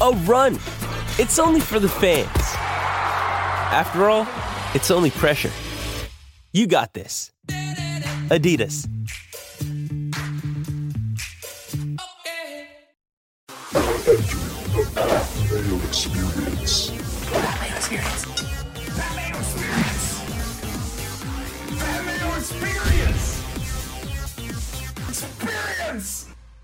a run. It's only for the fans. After all, it's only pressure. You got this. Adidas. Experience. Experience. Experience.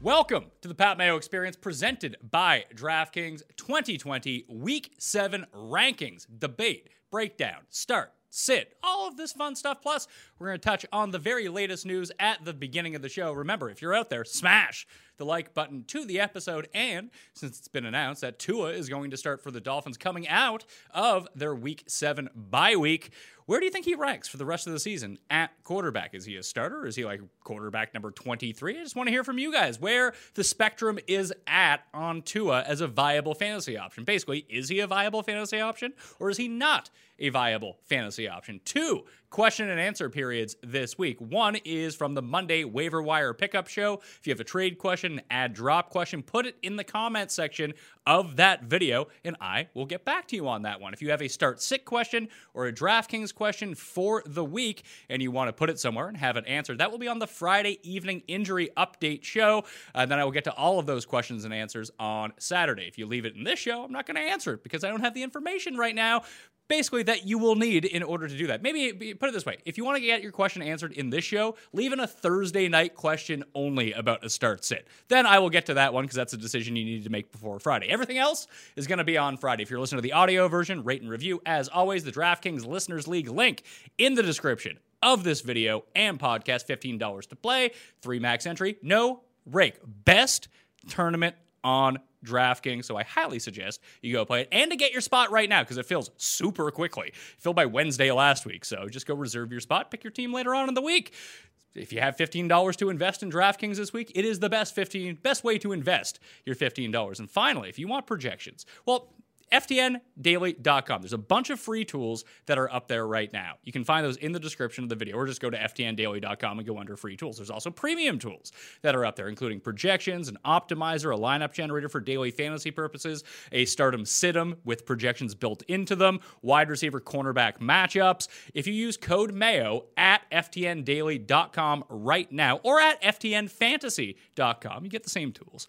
Welcome to the Pat Mayo Experience presented by DraftKings 2020 Week 7 Rankings, Debate, Breakdown, Start, Sit, all of this fun stuff. Plus, we're going to touch on the very latest news at the beginning of the show. Remember, if you're out there, smash the like button to the episode. And since it's been announced that Tua is going to start for the Dolphins coming out of their Week 7 bye week, where do you think he ranks for the rest of the season at quarterback? Is he a starter? Is he like quarterback number 23? I just want to hear from you guys where the spectrum is at on Tua as a viable fantasy option. Basically, is he a viable fantasy option or is he not a viable fantasy option? Two question and answer periods this week. One is from the Monday waiver wire pickup show. If you have a trade question, add drop question, put it in the comment section of that video, and I will get back to you on that one. If you have a start sit question or a DraftKings question for the week and you want to put it somewhere and have it answered, that will be on the Friday evening injury update show. And then I will get to all of those questions and answers on Saturday. If you leave it in this show, I'm not going to answer it because I don't have the information right now basically that you will need in order to do that. Maybe put it this way if you want to get your question answered in this show, leave in a Thursday night question only about a start sit. Then I will get to that one because that's a decision you need to make before Friday. Everything else is going to be on Friday. If you're listening to the audio version, rate and review. As always, the DraftKings Listeners League link in the description of this video and podcast $15 to play, three max entry, no rake. Best tournament on DraftKings. So I highly suggest you go play it and to get your spot right now because it fills super quickly. It filled by Wednesday last week. So just go reserve your spot, pick your team later on in the week. If you have $15 to invest in DraftKings this week, it is the best 15 best way to invest your $15. And finally, if you want projections, well, FTNdaily.com. There's a bunch of free tools that are up there right now. You can find those in the description of the video, or just go to FTNdaily.com and go under free tools. There's also premium tools that are up there, including projections, an optimizer, a lineup generator for daily fantasy purposes, a start 'em sit 'em with projections built into them, wide receiver cornerback matchups. If you use code MAYO at FTNdaily.com right now, or at FTNfantasy.com, you get the same tools.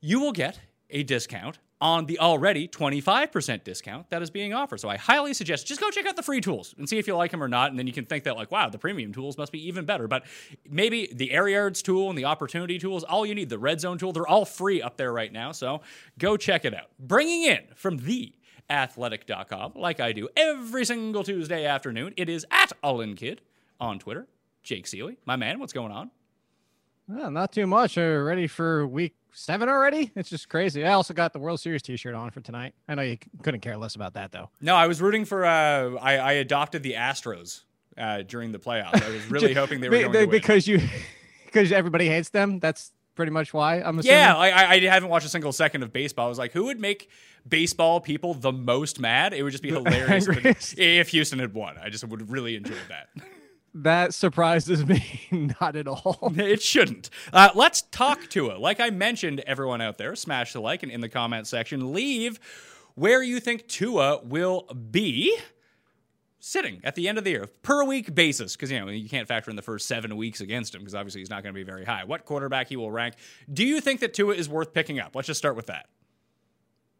You will get a discount on the already 25% discount that is being offered. So I highly suggest just go check out the free tools and see if you like them or not. And then you can think that, like, wow, the premium tools must be even better. But maybe the air yards tool and the opportunity tools, all you need, the red zone tool, they're all free up there right now. So go check it out. Bringing in from the athletic.com, like I do every single Tuesday afternoon, it is at All Kid on Twitter. Jake Ciely, my man, what's going on? Well, not too much. Are ready for week seven already? It's just crazy. I also got the World Series T-shirt on for tonight. I know you couldn't care less about that though. No, I was rooting for. Uh, I, I adopted the Astros uh, during the playoffs. I was really hoping they were going to win. because you because everybody hates them. That's pretty much why. I'm assuming. Yeah, I, I haven't watched a single second of baseball. I was like, who would make baseball people the most mad? It would just be hilarious if Houston had won. I just would really enjoy that. That surprises me not at all. It shouldn't. Uh, let's talk to it. Like I mentioned, everyone out there, smash the like and in the comment section, leave where you think Tua will be sitting at the end of the year per week basis because you know you can't factor in the first seven weeks against him because obviously he's not going to be very high what quarterback he will rank do you think that Tua is worth picking up let's just start with that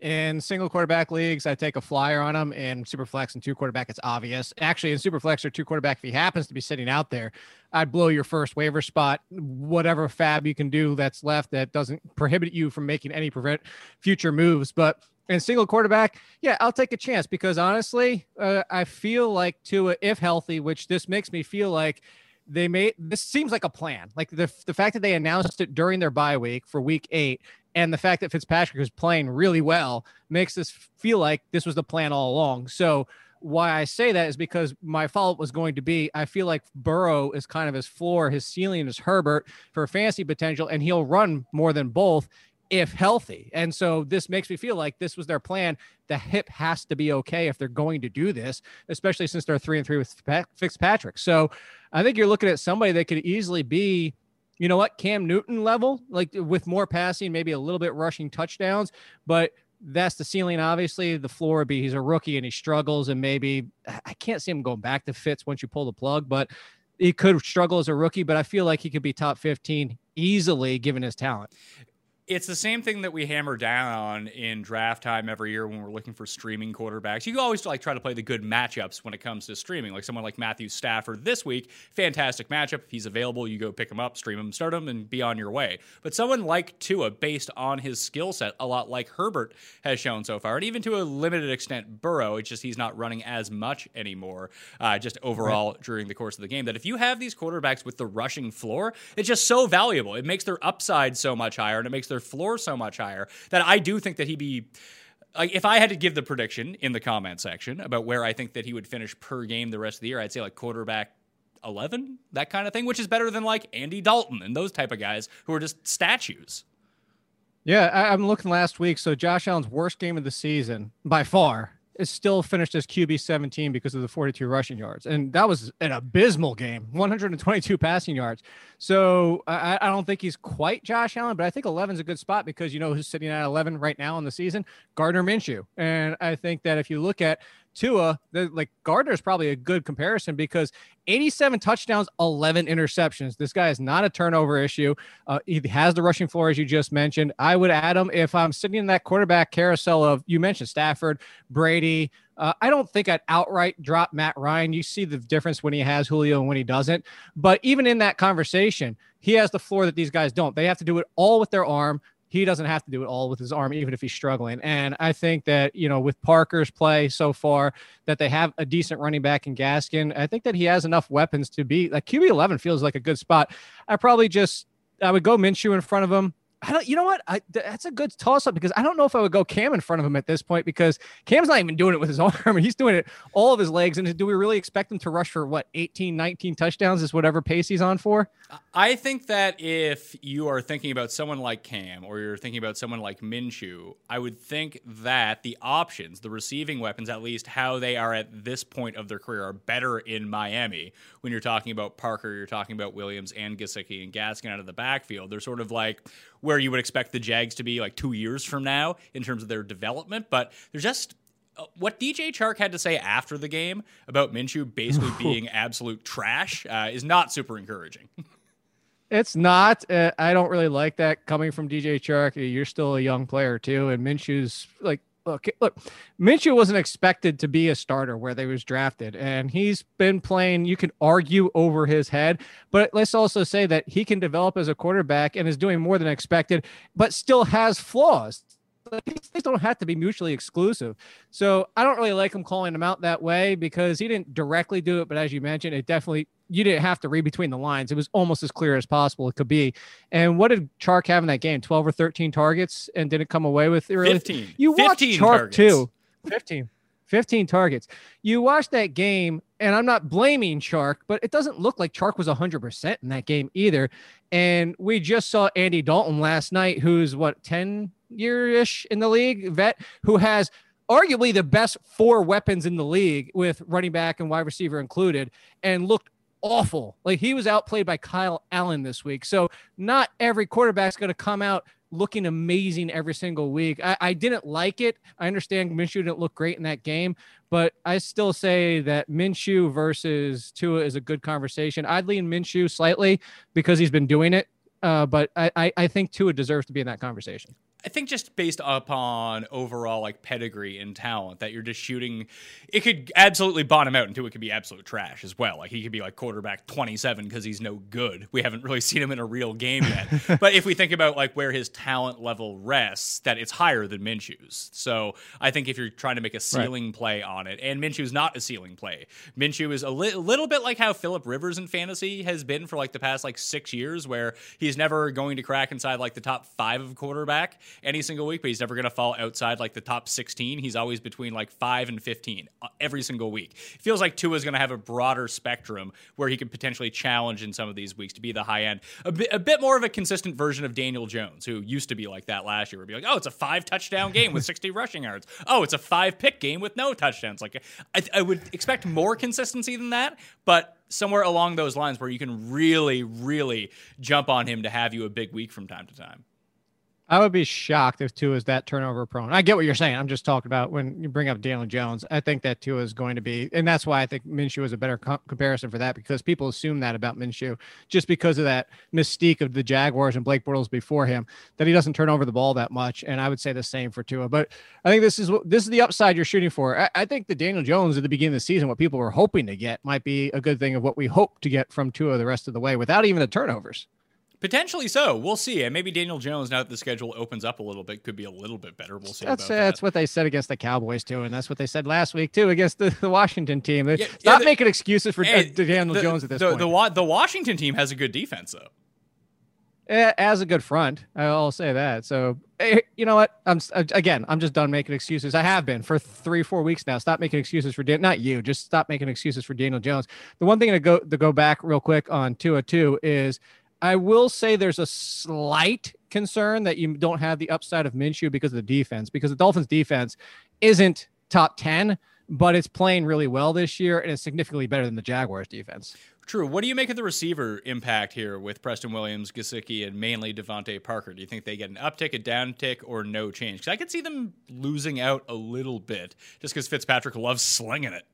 in single quarterback leagues, I take a flyer on him. In superflex and two quarterback, it's obvious. Actually, in superflex or two quarterback, if he happens to be sitting out there, I'd blow your first waiver spot. Whatever FAAB you can do that's left that doesn't prohibit you from making any prevent future moves. But in single quarterback, yeah, I'll take a chance because honestly, uh, I feel like Tua, if healthy, which this makes me feel like they made this seems like a plan. Like the the fact that they announced it during their bye week for week eight, and the fact that Fitzpatrick is playing really well makes this feel like this was the plan all along. So why I say that is because my follow up was going to be I feel like Burrow is kind of his floor, his ceiling is Herbert for fantasy potential, and he'll run more than both if healthy. And so this makes me feel like this was their plan. The hip has to be okay if they're going to do this, especially since they're three and three with Fitzpatrick. So I think you're looking at somebody that could easily be you know what, Cam Newton level, like with more passing, maybe a little bit rushing touchdowns, but that's the ceiling. Obviously, the floor would be he's a rookie and he struggles, and maybe I can't see him going back to Fitz once you pull the plug, but he could struggle as a rookie. But I feel like he could be top 15 easily given his talent it's the same thing that we hammer down on in draft time every year when we're looking for streaming quarterbacks. You always like try to play the good matchups when it comes to streaming. Like someone like Matthew Stafford this week, fantastic matchup. If he's available, you go pick him up, stream him, start him, and be on your way. But someone like Tua, based on his skill set, a lot like Herbert has shown so far, and even to a limited extent Burrow, it's just he's not running as much anymore, uh, just overall right. during the course of the game. That if you have these quarterbacks with the rushing floor, it's just so valuable. It makes their upside so much higher, and it makes their their floor so much higher that I do think that he'd be like if I had to give the prediction in the comment section about where I think that he would finish per game the rest of the year, I'd say like quarterback 11, that kind of thing, which is better than like Andy Dalton and those type of guys who are just statues. Yeah, I, am looking last week. So Josh Allen's worst game of the season by far is still finished as QB 17 because of the 42 rushing yards. And that was an abysmal game, 122 passing yards. So I, I don't think he's quite Josh Allen, but I think 11 is a good spot because you know who's sitting at 11 right now in the season? Gardner Minshew. And I think that if you look at Tua, the, like Gardner is probably a good comparison because 87 touchdowns, 11 interceptions. This guy is not a turnover issue. Uh, he has the rushing floor, as you just mentioned. I would add him if I'm sitting in that quarterback carousel of you mentioned Stafford, Brady. Uh, I don't think I'd outright drop Matt Ryan. You see the difference when he has Julio and when he doesn't. But even in that conversation, he has the floor that these guys don't. They have to do it all with their arm he doesn't have to do it all with his arm, even if he's struggling. And I think that, you know, with Parker's play so far, that they have a decent running back in Gaskin. I think that he has enough weapons to be like QB 11 feels like a good spot. I probably just, I would go Minshew in front of him. I don't, you know what? I, that's a good toss up because I don't know if I would go Cam in front of him at this point because Cam's not even doing it with his arm. He's doing it all of his legs. And do we really expect him to rush for what, 18, 19 touchdowns is whatever pace he's on for? I think that if you are thinking about someone like Cam or you're thinking about someone like Minshew, I would think that the options, the receiving weapons, at least how they are at this point of their career, are better in Miami. When you're talking about Parker, you're talking about Williams and Gesicki and Gaskin out of the backfield. They're sort of like where you would expect the Jags to be like two years from now in terms of their development. But there's just uh, what DJ Chark had to say after the game about Minshew basically being absolute trash uh, is not super encouraging. It's not. Uh, I don't really like that coming from DJ Chark. You're still a young player too, and Minshew's like look, look, Minshew wasn't expected to be a starter where they was drafted, and he's been playing. You can argue over his head, but let's also say that he can develop as a quarterback and is doing more than expected, but still has flaws. These things don't have to be mutually exclusive. So I don't really like him calling him out that way because he didn't directly do it, but as you mentioned, it definitely you didn't have to read between the lines. It was almost as clear as possible it could be. And what did Chark have in that game? 12 or 13 targets and didn't come away with really? 15. You watched Chark targets. too. 15. 15 targets. You watched that game, and I'm not blaming Chark, but it doesn't look like Chark was 100% in that game either. And we just saw Andy Dalton last night, who's what, 10 year ish in the league, vet, who has arguably the best four weapons in the league with running back and wide receiver included, and looked awful. Like he was outplayed by Kyle Allen this week. So not every quarterback's going to come out looking amazing every single week. I, I, didn't like it. I understand Minshew didn't look great in that game, but I still say that Minshew versus Tua is a good conversation. I'd lean Minshew slightly because he's been doing it. Uh, but I, I, I think Tua deserves to be in that conversation. I think just based upon overall like pedigree and talent that you're just shooting, it could absolutely bottom out into it could be absolute trash as well. Like he could be like quarterback 27 because he's no good. We haven't really seen him in a real game yet. but if we think about like where his talent level rests, that it's higher than Minshew's. So I think if you're trying to make a ceiling right. play on it, and Minshew's not a ceiling play. Minshew is a li- little bit like how Philip Rivers in fantasy has been for like the past like six years, where he's never going to crack inside like the top five of quarterback any single week, but he's never going to fall outside like the top 16. He's always between like 5 and 15 uh, every single week. It feels like Tua is going to have a broader spectrum where he could potentially challenge in some of these weeks to be the high end. A bit, a bit more of a consistent version of Daniel Jones, who used to be like that last year, would be like, oh, it's a five touchdown game with 60 rushing yards. Oh, it's a five pick game with no touchdowns. Like, I, I would expect more consistency than that, but somewhere along those lines where you can really, really jump on him to have you a big week from time to time. I would be shocked if Tua is that turnover prone. I get what you're saying. I'm just talking about when you bring up Daniel Jones. I think that Tua is going to be, and that's why I think Minshew is a better co- comparison for that because people assume that about Minshew just because of that mystique of the Jaguars and Blake Bortles before him that he doesn't turn over the ball that much. And I would say the same for Tua. But I think this is this is the upside you're shooting for. I, I think the Daniel Jones at the beginning of the season, what people were hoping to get, might be a good thing of what we hope to get from Tua the rest of the way without even the turnovers. Potentially so. We'll see. And maybe Daniel Jones, now that the schedule opens up a little bit, could be a little bit better. We'll see. That's that. that's what they said against the Cowboys too, and that's what they said last week too against the, the Washington team. Yeah, Stop yeah, the, making excuses for uh, Daniel the, Jones at this the, point. The, the Washington team has a good defense though. As a good front, I'll say that. So eh, you know what? I'm again. I'm just done making excuses. I have been for three, four weeks now. Stop making excuses for Dan. Not you. Just stop making excuses for Daniel Jones. The one thing to go to go back real quick on Tua two is I will say there's a slight concern that you don't have the upside of Minshew because of the defense, because the Dolphins defense isn't top 10, but it's playing really well this year and it's significantly better than the Jaguars defense. True. What do you make of the receiver impact here with Preston Williams, Gesicki, and mainly DeVante Parker? Do you think they get an uptick, a downtick, or no change? Because I could see them losing out a little bit just because Fitzpatrick loves slinging it.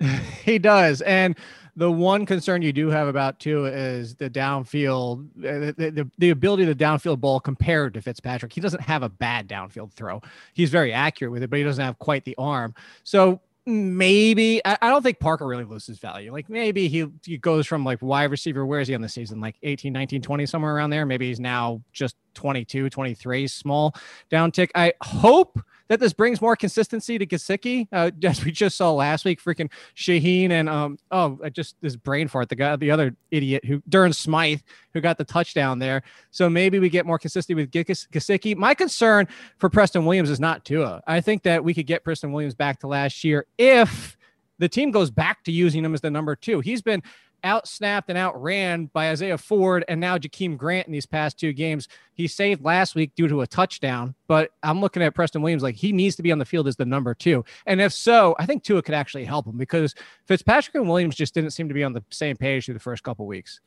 he does. And the one concern you do have about Tua is the downfield, uh, the, the, the ability of the downfield ball compared to Fitzpatrick. He doesn't have a bad downfield throw. He's very accurate with it, but he doesn't have quite the arm. So maybe I, I don't think Parker really loses value. Like maybe he, he goes from like wide receiver. Where is he on the season? Like 18, 19, 20, somewhere around there. Maybe he's now just 22, 23, small downtick. I hope – that this brings more consistency to Gesicki, uh, as we just saw last week. Freaking Shaheen and um oh, just this brain fart. The guy, the other idiot who Durham Smythe, who got the touchdown there. So maybe we get more consistency with Gesicki. My concern for Preston Williams is not Tua. I think that we could get Preston Williams back to last year if the team goes back to using him as the number two. He's been outsnapped and outran by Isaiah Ford and now Jakeem Grant in these past two games. He saved last week due to a touchdown, but I'm looking at Preston Williams like he needs to be on the field as the number two. And if so, I think Tua could actually help him because Fitzpatrick and Williams just didn't seem to be on the same page through the first couple weeks.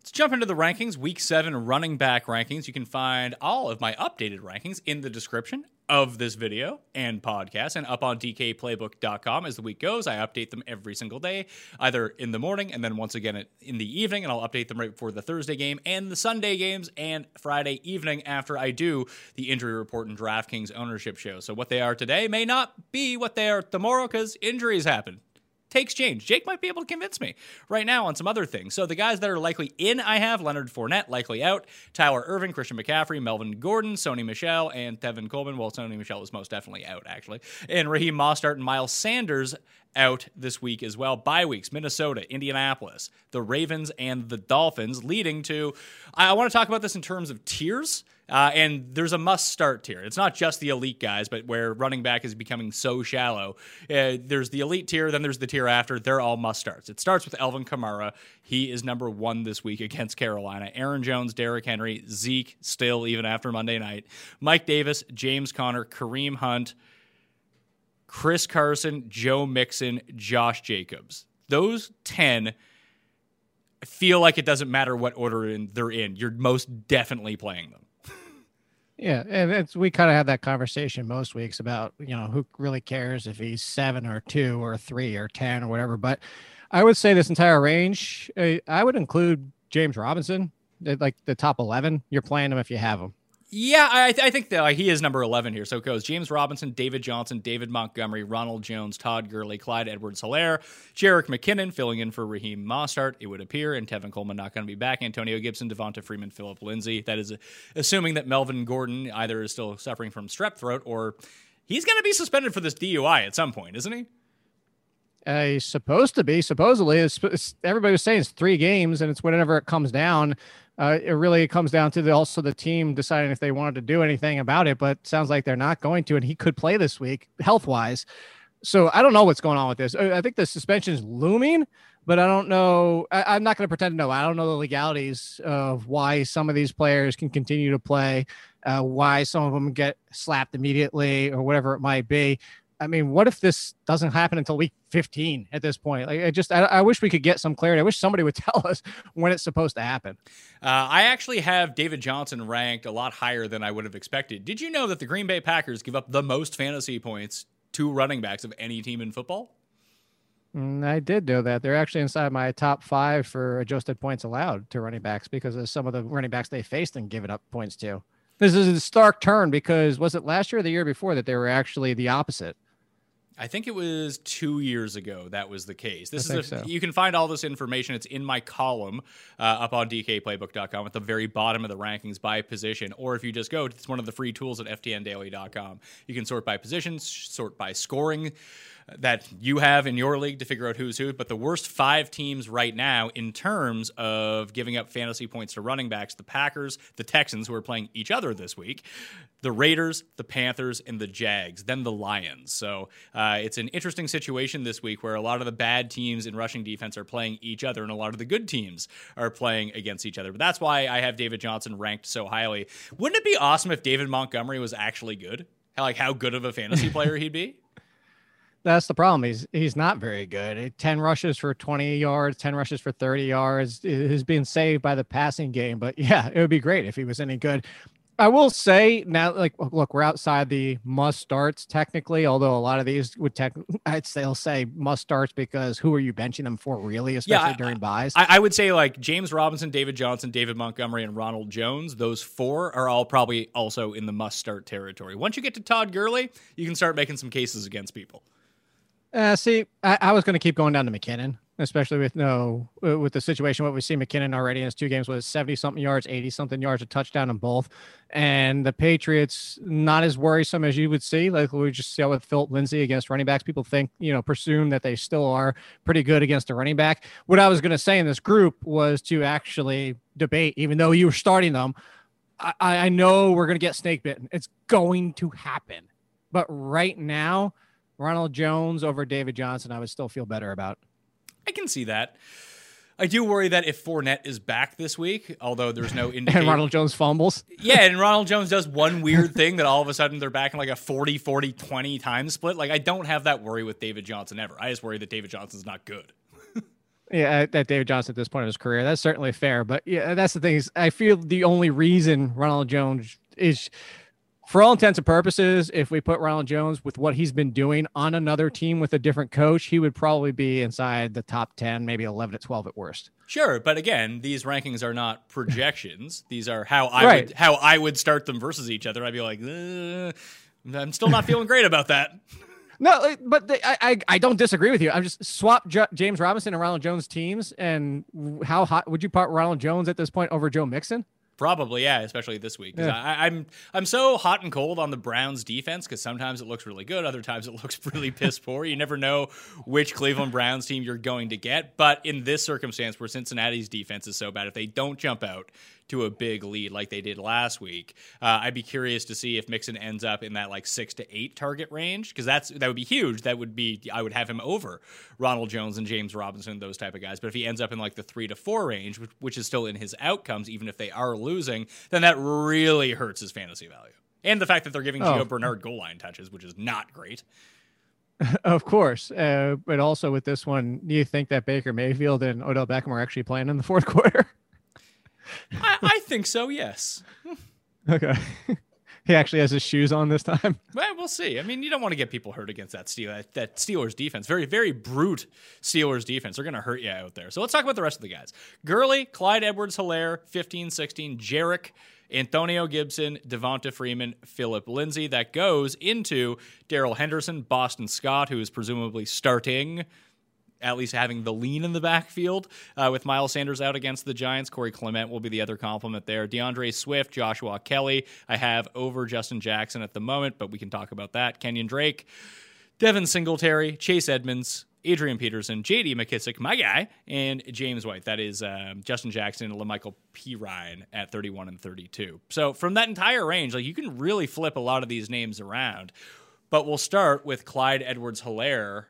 Let's jump into the rankings. Week seven running back rankings. You can find all of my updated rankings in the description of this video and podcast and up on dkplaybook.com as the week goes. I update them every single day, either in the morning and then once again in the evening, and I'll update them right before the Thursday game and the Sunday games and Friday evening after I do the injury report and DraftKings ownership show. So what they are today may not be what they are tomorrow because injuries happen takes change. Jake might be able to convince me right now on some other things. So the guys that are likely in, I have Leonard Fournette likely out, Tyler Ervin, Christian McCaffrey, Melvin Gordon, Sony Michel, and Tevin Coleman. Well, Sony Michel is most definitely out actually, and Raheem Mostert and Miles Sanders out this week as well. Bye weeks Minnesota, Indianapolis, the Ravens, and the Dolphins, leading to. I want to talk about this in terms of tiers. Uh, and there's a must start tier. It's not just the elite guys, but where running back is becoming so shallow. Uh, there's the elite tier, then there's the tier after. They're all must starts. It starts with Alvin Kamara. He is number one this week against Carolina. Aaron Jones, Derrick Henry, Zeke, still even after Monday night. Mike Davis, James Conner, Kareem Hunt. Chris Carson, Joe Mixon, Josh Jacobs. Those 10 feel like it doesn't matter what order in, they're in. You're most definitely playing them. Yeah, and it's we kind of have that conversation most weeks about you know who really cares if he's seven or two or three or ten or whatever. But I would say this entire range, uh, I would include James Robinson, like the top eleven. You're playing him if you have him. Yeah, I, I think that like, he is number 11 here. So it goes James Robinson, David Johnson, David Montgomery, Ronald Jones, Todd Gurley, Clyde Edwards Helaire, Jerick McKinnon filling in for Raheem Mostert, it would appear, and Tevin Coleman not going to be back. Antonio Gibson, Devonta Freeman, Phillip Lindsay. That is assuming that Melvin Gordon either is still suffering from strep throat or he's going to be suspended for this DUI at some point, isn't he? Uh, supposed to be. Supposedly, it's, it's, everybody was saying it's three games, and it's whenever it comes down uh, it really comes down to the, also the team deciding if they wanted to do anything about it. But sounds like they're not going to, and he could play this week health wise. So I don't know what's going on with this. I think the suspension is looming, but I don't know. I, am not going to pretend to know. I don't know the legalities of why some of these players can continue to play, uh, why some of them get slapped immediately, or whatever it might be. I mean, what if this doesn't happen until week 15 at this point? Like, I just, I, I, wish we could get some clarity. I wish somebody would tell us when it's supposed to happen. Uh, I actually have David Johnson ranked a lot higher than I would have expected. Did you know that the Green Bay Packers give up the most fantasy points to running backs of any team in football? Mm, I did know that. They're actually inside my top five for adjusted points allowed to running backs because of some of the running backs they faced and given up points to. This is a stark turn because was it last year or the year before that they were actually the opposite? I think it was two years ago that was the case. This I is a, so. you can find all this information. It's in my column uh, up on DKPlaybook.com at the very bottom of the rankings by position. Or if you just go, it's one of the free tools at FTNDaily.com. You can sort by positions, sort by scoring that you have in your league to figure out who's who. But the worst five teams right now in terms of giving up fantasy points to running backs the Packers, the Texans, who are playing each other this week, the Raiders, the Panthers, and the Jags, then the Lions. So uh, it's an interesting situation this week where a lot of the bad teams in rushing defense are playing each other, and a lot of the good teams are playing against each other. But that's why I have David Johnson ranked so highly. Wouldn't it be awesome if David Montgomery was actually good? Like how good of a fantasy player he'd be? That's the problem. He's he's not very good. Eh, ten rushes for twenty yards, ten rushes for thirty yards. He's being saved by the passing game. But yeah, it would be great if he was any good. I will say now, like, look, we're outside the must starts technically, although a lot of these would tech, I'd still say must starts because who are you benching them for, really, especially Yeah, I- during buys? I, I would say like James Robinson, David Johnson, David Montgomery, and Ronald Jones. Those four are all probably also in the must start territory. Once you get to Todd Gurley, you can start making some cases against people. Uh, see, I, I was going to keep going down to McKinnon, especially with no uh, with the situation. What we see McKinnon already in his two games was seventy something yards, eighty something yards, a touchdown in both, and the Patriots not as worrisome as you would see. Like we just saw with Phillip Lindsay against running backs. People think you know presume that they still are pretty good against a running back. What I was going to say in this group was to actually debate, even though you were starting them. I, I know we're going to get snake bitten. It's going to happen, but right now. Ronald Jones over David Johnson, I would still feel better about. I can see that. I do worry that if Fournette is back this week, although there's no indication. And Ronald Jones fumbles. yeah, and Ronald Jones does one weird thing that all of a sudden they're back in like a 40 40 20 time split. Like, I don't have that worry with David Johnson ever. I just worry that David Johnson's not good. Yeah, that David Johnson at this point in his career, that's certainly fair. But yeah, that's the thing is, I feel the only reason Ronald Jones is, for all intents and purposes, if we put Ronald Jones with what he's been doing on another team with a different coach, he would probably be inside the top ten, maybe eleven to twelve at worst. Sure, but again, these rankings are not projections. these are how I Right. would how I would start them versus each other. I'd be like, "Uh, I'm still not feeling great about that. No, but the, I, I I don't disagree with you. I'm just swap J- James Robinson and Ronald Jones teams, and how hot would you put Ronald Jones at this point over Joe Mixon? Probably, yeah, especially this week. Yeah. I, I'm I'm so hot and cold on the Browns defense because sometimes it looks really good, other times it looks really piss poor. You never know which Cleveland Browns team you're going to get. But in this circumstance, where Cincinnati's defense is so bad, if they don't jump out to a big lead like they did last week, uh, I'd be curious to see if Mixon ends up in that like six to eight target range because that's that would be huge. That would be I would have him over Ronald Jones and James Robinson, those type of guys. But if he ends up in like the three to four range, which, which is still in his outcomes, even if they are losing, then that really hurts his fantasy value. And the fact that they're giving Oh. Gio Bernard goal line touches, which is not great. Of course, uh, but also with this one, do you think that Baker Mayfield and Odell Beckham are actually playing in the fourth quarter? I, I think so. Yes. okay. he actually has his shoes on this time. Well, we'll see. I mean, you don't want to get people hurt against that Steel that Steelers defense. Very, very brute Steelers defense. They're going to hurt you out there. So let's talk about the rest of the guys. Gurley, Clyde Edwards-Helaire, 15 16. Jerick, Antonio Gibson, Devonta Freeman, Phillip Lindsay. That goes into Darrell Henderson, Boston Scott, who is presumably starting at least having the lean in the backfield uh, with Miles Sanders out against the Giants. Corey Clement will be the other complement there. D'Andre Swift, Joshua Kelly, I have over Justin Jackson at the moment, but we can talk about that. Kenyon Drake, Devin Singletary, Chase Edmonds, Adrian Peterson, J.D. McKissic, my guy, and James White. That is um, Justin Jackson and LaMichael P. Ryan at 31 and 32. So from that entire range, like you can really flip a lot of these names around. But we'll start with Clyde Edwards-Helaire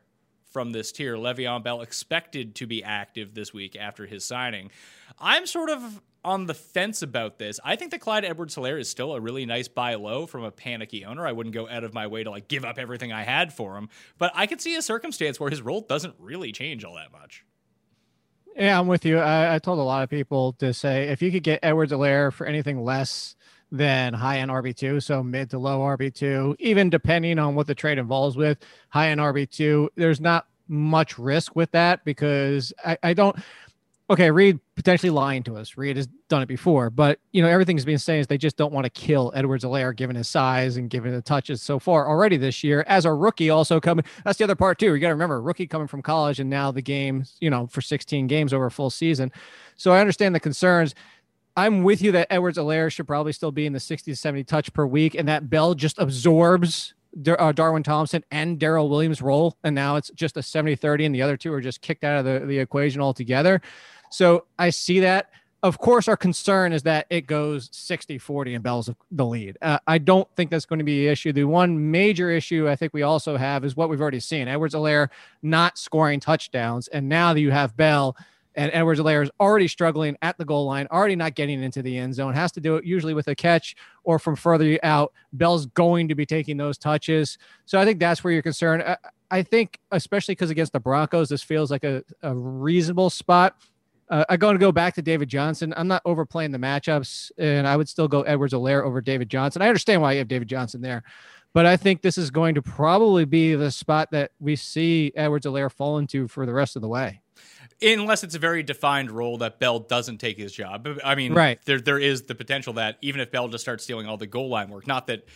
from this tier. Le'Veon Bell expected to be active this week after his signing. I'm sort of on the fence about this. I think that Clyde Edwards Helaire is still a really nice buy low from a panicky owner. I wouldn't go out of my way to like give up everything I had for him, but I could see a circumstance where his role doesn't really change all that much. Yeah, I'm with you. I, I told a lot of people to say if you could get Edwards Helaire for anything less than high end RB2, so mid to low RB2, even depending on what the trade involves with high end RB2, there's not much risk with that because I, I don't okay, Reid potentially lying to us. Reid has done it before, but you know everything's being saying is they just don't want to kill Edwards Helaire given his size and given the touches so far already this year. As a rookie, also coming. That's the other part too. You got to remember, rookie coming from college and now the game, you know, for 16 games over a full season. So I understand the concerns. I'm with you that Edwards Helaire should probably still be in the 60 to 70 touch per week, and that Bell just absorbs uh, Darwin Thompson and Darrel Williams' role, and now it's just a 70 30, and the other two are just kicked out of the, the equation altogether. So I see that. Of course, our concern is that it goes 60 40 and Bell's the lead. Uh, I don't think that's going to be the issue. The one major issue I think we also have is what we've already seen Edwards Helaire not scoring touchdowns. And now that you have Bell, and Edwards Helaire is already struggling at the goal line, already not getting into the end zone, has to do it usually with a catch or from further out. Bell's going to be taking those touches. So I think that's where you're concerned. I, I think, especially because against the Broncos, this feels like a, a reasonable spot. Uh, I'm going to go back to David Johnson. I'm not overplaying the matchups, and I would still go Edwards Helaire over David Johnson. I understand why you have David Johnson there, but I think this is going to probably be the spot that we see Edwards Helaire fall into for the rest of the way unless it's a very defined role that Bell doesn't take his job. I mean, right. there there is the potential that even if Bell just starts stealing all the goal line work, not that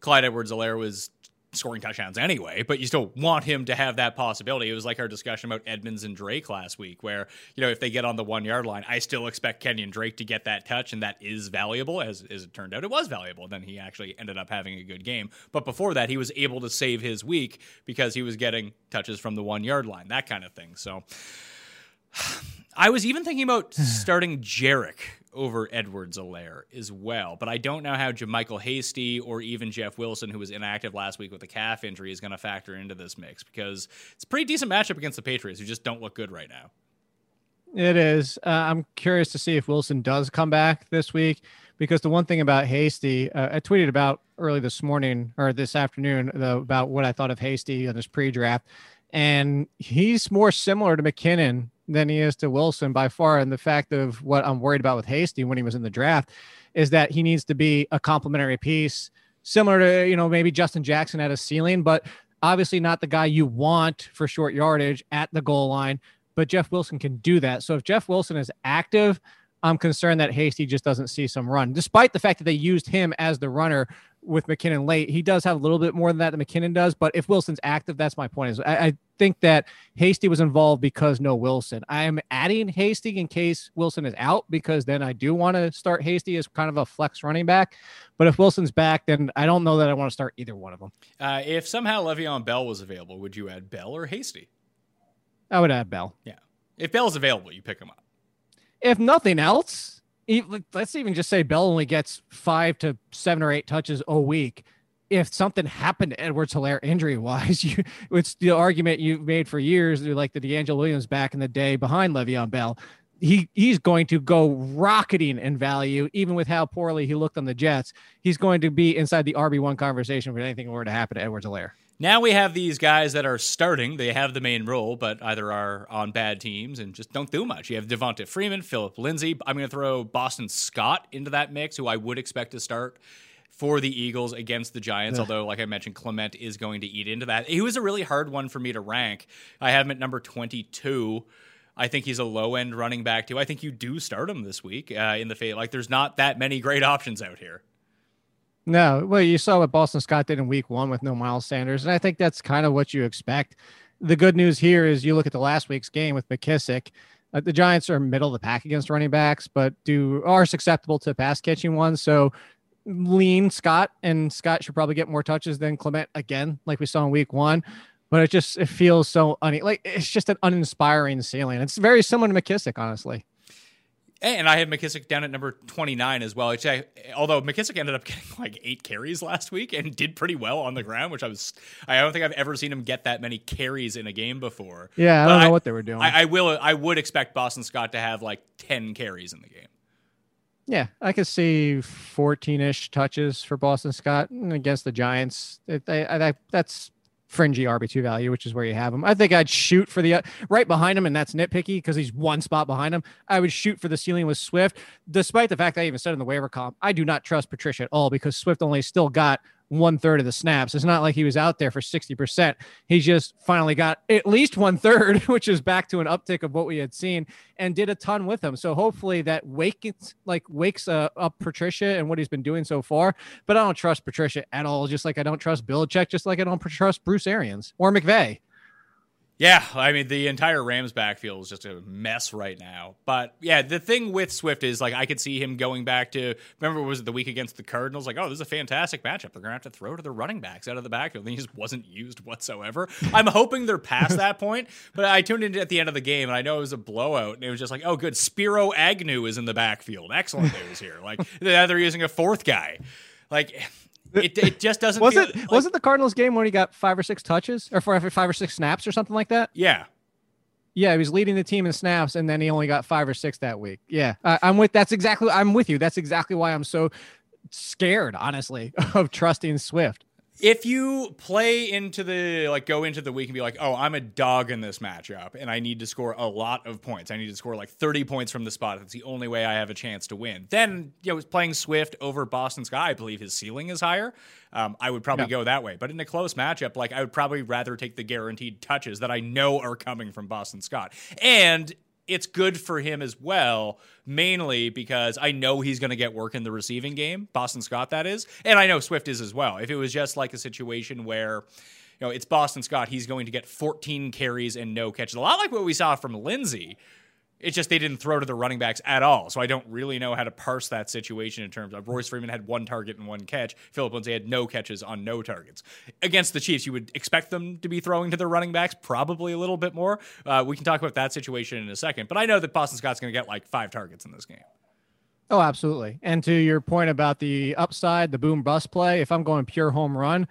Clyde Edwards-Helaire was scoring touchdowns anyway, but you still want him to have that possibility. It was like our discussion about Edmonds and Drake last week, where, you know, if they get on the one yard line, I still expect Kenyon Drake to get that touch, and that is valuable. As, as it turned out, it was valuable. Then he actually ended up having a good game. But before that, he was able to save his week because he was getting touches from the one yard line, that kind of thing. So, I was even thinking about starting Jerick over Edwards Helaire as well, but I don't know how JaMycal Hasty or even Jeff Wilson, who was inactive last week with a calf injury, is going to factor into this mix because it's a pretty decent matchup against the Patriots, who just don't look good right now. It is. Uh, I'm curious to see if Wilson does come back this week because the one thing about Hasty, uh, I tweeted about early this morning or this afternoon the, about what I thought of Hasty on this pre-draft, and he's more similar to McKinnon than he is to Wilson by far. And the fact of what I'm worried about with Hasty when he was in the draft is that he needs to be a complementary piece, similar to, you know, maybe Justin Jackson at a ceiling, but obviously not the guy you want for short yardage at the goal line. But Jeff Wilson can do that. So if Jeff Wilson is active, I'm concerned that Hasty just doesn't see some run, despite the fact that they used him as the runner with McKinnon late. He does have a little bit more than that than McKinnon does. But if Wilson's active, that's my point. Is I, I think that Hasty was involved because no Wilson. I am adding Hasty in case Wilson is out because then I do want to start Hasty as kind of a flex running back. But if Wilson's back, then I don't know that I want to start either one of them. Uh, if somehow Le'Veon Bell was available, would you add Bell or Hasty? I would add Bell. Yeah. If Bell's available, you pick him up. If nothing else, let's even just say Bell only gets five to seven or eight touches a week. If something happened to Edwards Helaire injury wise, you it's the argument you've made for years, like the DeAngelo Williams back in the day behind Le'Veon Bell. He he's going to go rocketing in value, even with how poorly he looked on the Jets. He's going to be inside the RB one conversation if anything were to happen to Edwards Helaire. Now we have these guys that are starting. They have the main role, but either are on bad teams and just don't do much. You have Devonta Freeman, Phillip Lindsay. I'm going to throw Boston Scott into that mix, who I would expect to start for the Eagles against the Giants. Although, like I mentioned, Clement is going to eat into that. He was a really hard one for me to rank. I have him at number 22. I think he's a low end running back too. I think you do start him this week uh, in the fate. Like, there's not that many great options out here. No, well, you saw what Boston Scott did in week one with no Miles Sanders. And I think that's kind of what you expect. The good news here is you look at the last week's game with McKissic. Uh, the Giants are middle of the pack against running backs, but do are susceptible to pass catching ones. So lean Scott, and Scott should probably get more touches than Clement again, like we saw in week one. But it just it feels so un- like it's just an uninspiring ceiling. It's very similar to McKissic, honestly. And I have McKissic down at number 29 as well. I, although McKissic ended up getting like eight carries last week and did pretty well on the ground, which I was, I don't think I've ever seen him get that many carries in a game before. Yeah, I don't know I, what they were doing. I, I, will, I would expect Boston Scott to have like 10 carries in the game. Yeah, I could see 14 ish touches for Boston Scott against the Giants. It, I, that's fringy RB2 value, which is where you have him. I think I'd shoot for the uh, right behind him, and that's nitpicky because he's one spot behind him. I would shoot for the ceiling with Swift, despite the fact that I even said in the waiver comp, I do not trust Patricia at all because Swift only still got one third of the snaps. It's not like he was out there for 60%. He just finally got at least one third, which is back to an uptick of what we had seen and did a ton with him. So hopefully that wakes like wakes uh, up Patricia and what he's been doing so far. But I don't trust Patricia at all, just like I don't trust Belichick, just like I don't trust Bruce Arians or McVay. Yeah, I mean the entire Rams backfield is just a mess right now. But yeah, the thing with Swift is like I could see him going back to remember was it the week against the Cardinals? Like, oh, this is a fantastic matchup. They're gonna have to throw to the running backs out of the backfield. And he just wasn't used whatsoever. I'm hoping they're past that point. But I tuned in at the end of the game and I know it was a blowout, and it was just like, oh, good, Spiro Agnew is in the backfield. Excellent news here. Like they're using a fourth guy. Like it, it just doesn't. was it like, was it the Cardinals game when he got five or six touches or five, five or six snaps or something like that? Yeah, yeah, he was leading the team in snaps, and then he only got five or six that week. Yeah, I, I'm with. That's exactly. I'm with you. That's exactly why I'm so scared, honestly, of trusting Swift if you play into the like go into the week and be like oh i'm a dog in this matchup and i need to score a lot of points. I need to score like 30 points from the spot. That's the only way i have a chance to win. Then you know playing swift over boston scott i believe his ceiling is higher. Um, i would probably go that way. But in a close matchup like i would probably rather take the guaranteed touches that i know are coming from boston scott. And it's good for him as well, mainly because I know he's going to get work in the receiving game, Boston Scott, that is. And I know Swift is as well. If it was just like a situation where, you know, it's Boston Scott, he's going to get 14 carries and no catches. A lot like what we saw from Lindsay, it's just they didn't throw to the running backs at all. So I don't really know how to parse that situation in terms of Royce Freeman had one target and one catch. Phillip Lindsay had no catches on no targets. Against the Chiefs, you would expect them to be throwing to their running backs probably a little bit more. Uh, we can talk about that situation in a second. But I know that Boston Scott's going to get like five targets in this game. Oh, absolutely. And to your point about the upside, the boom bust play, if I'm going pure home run,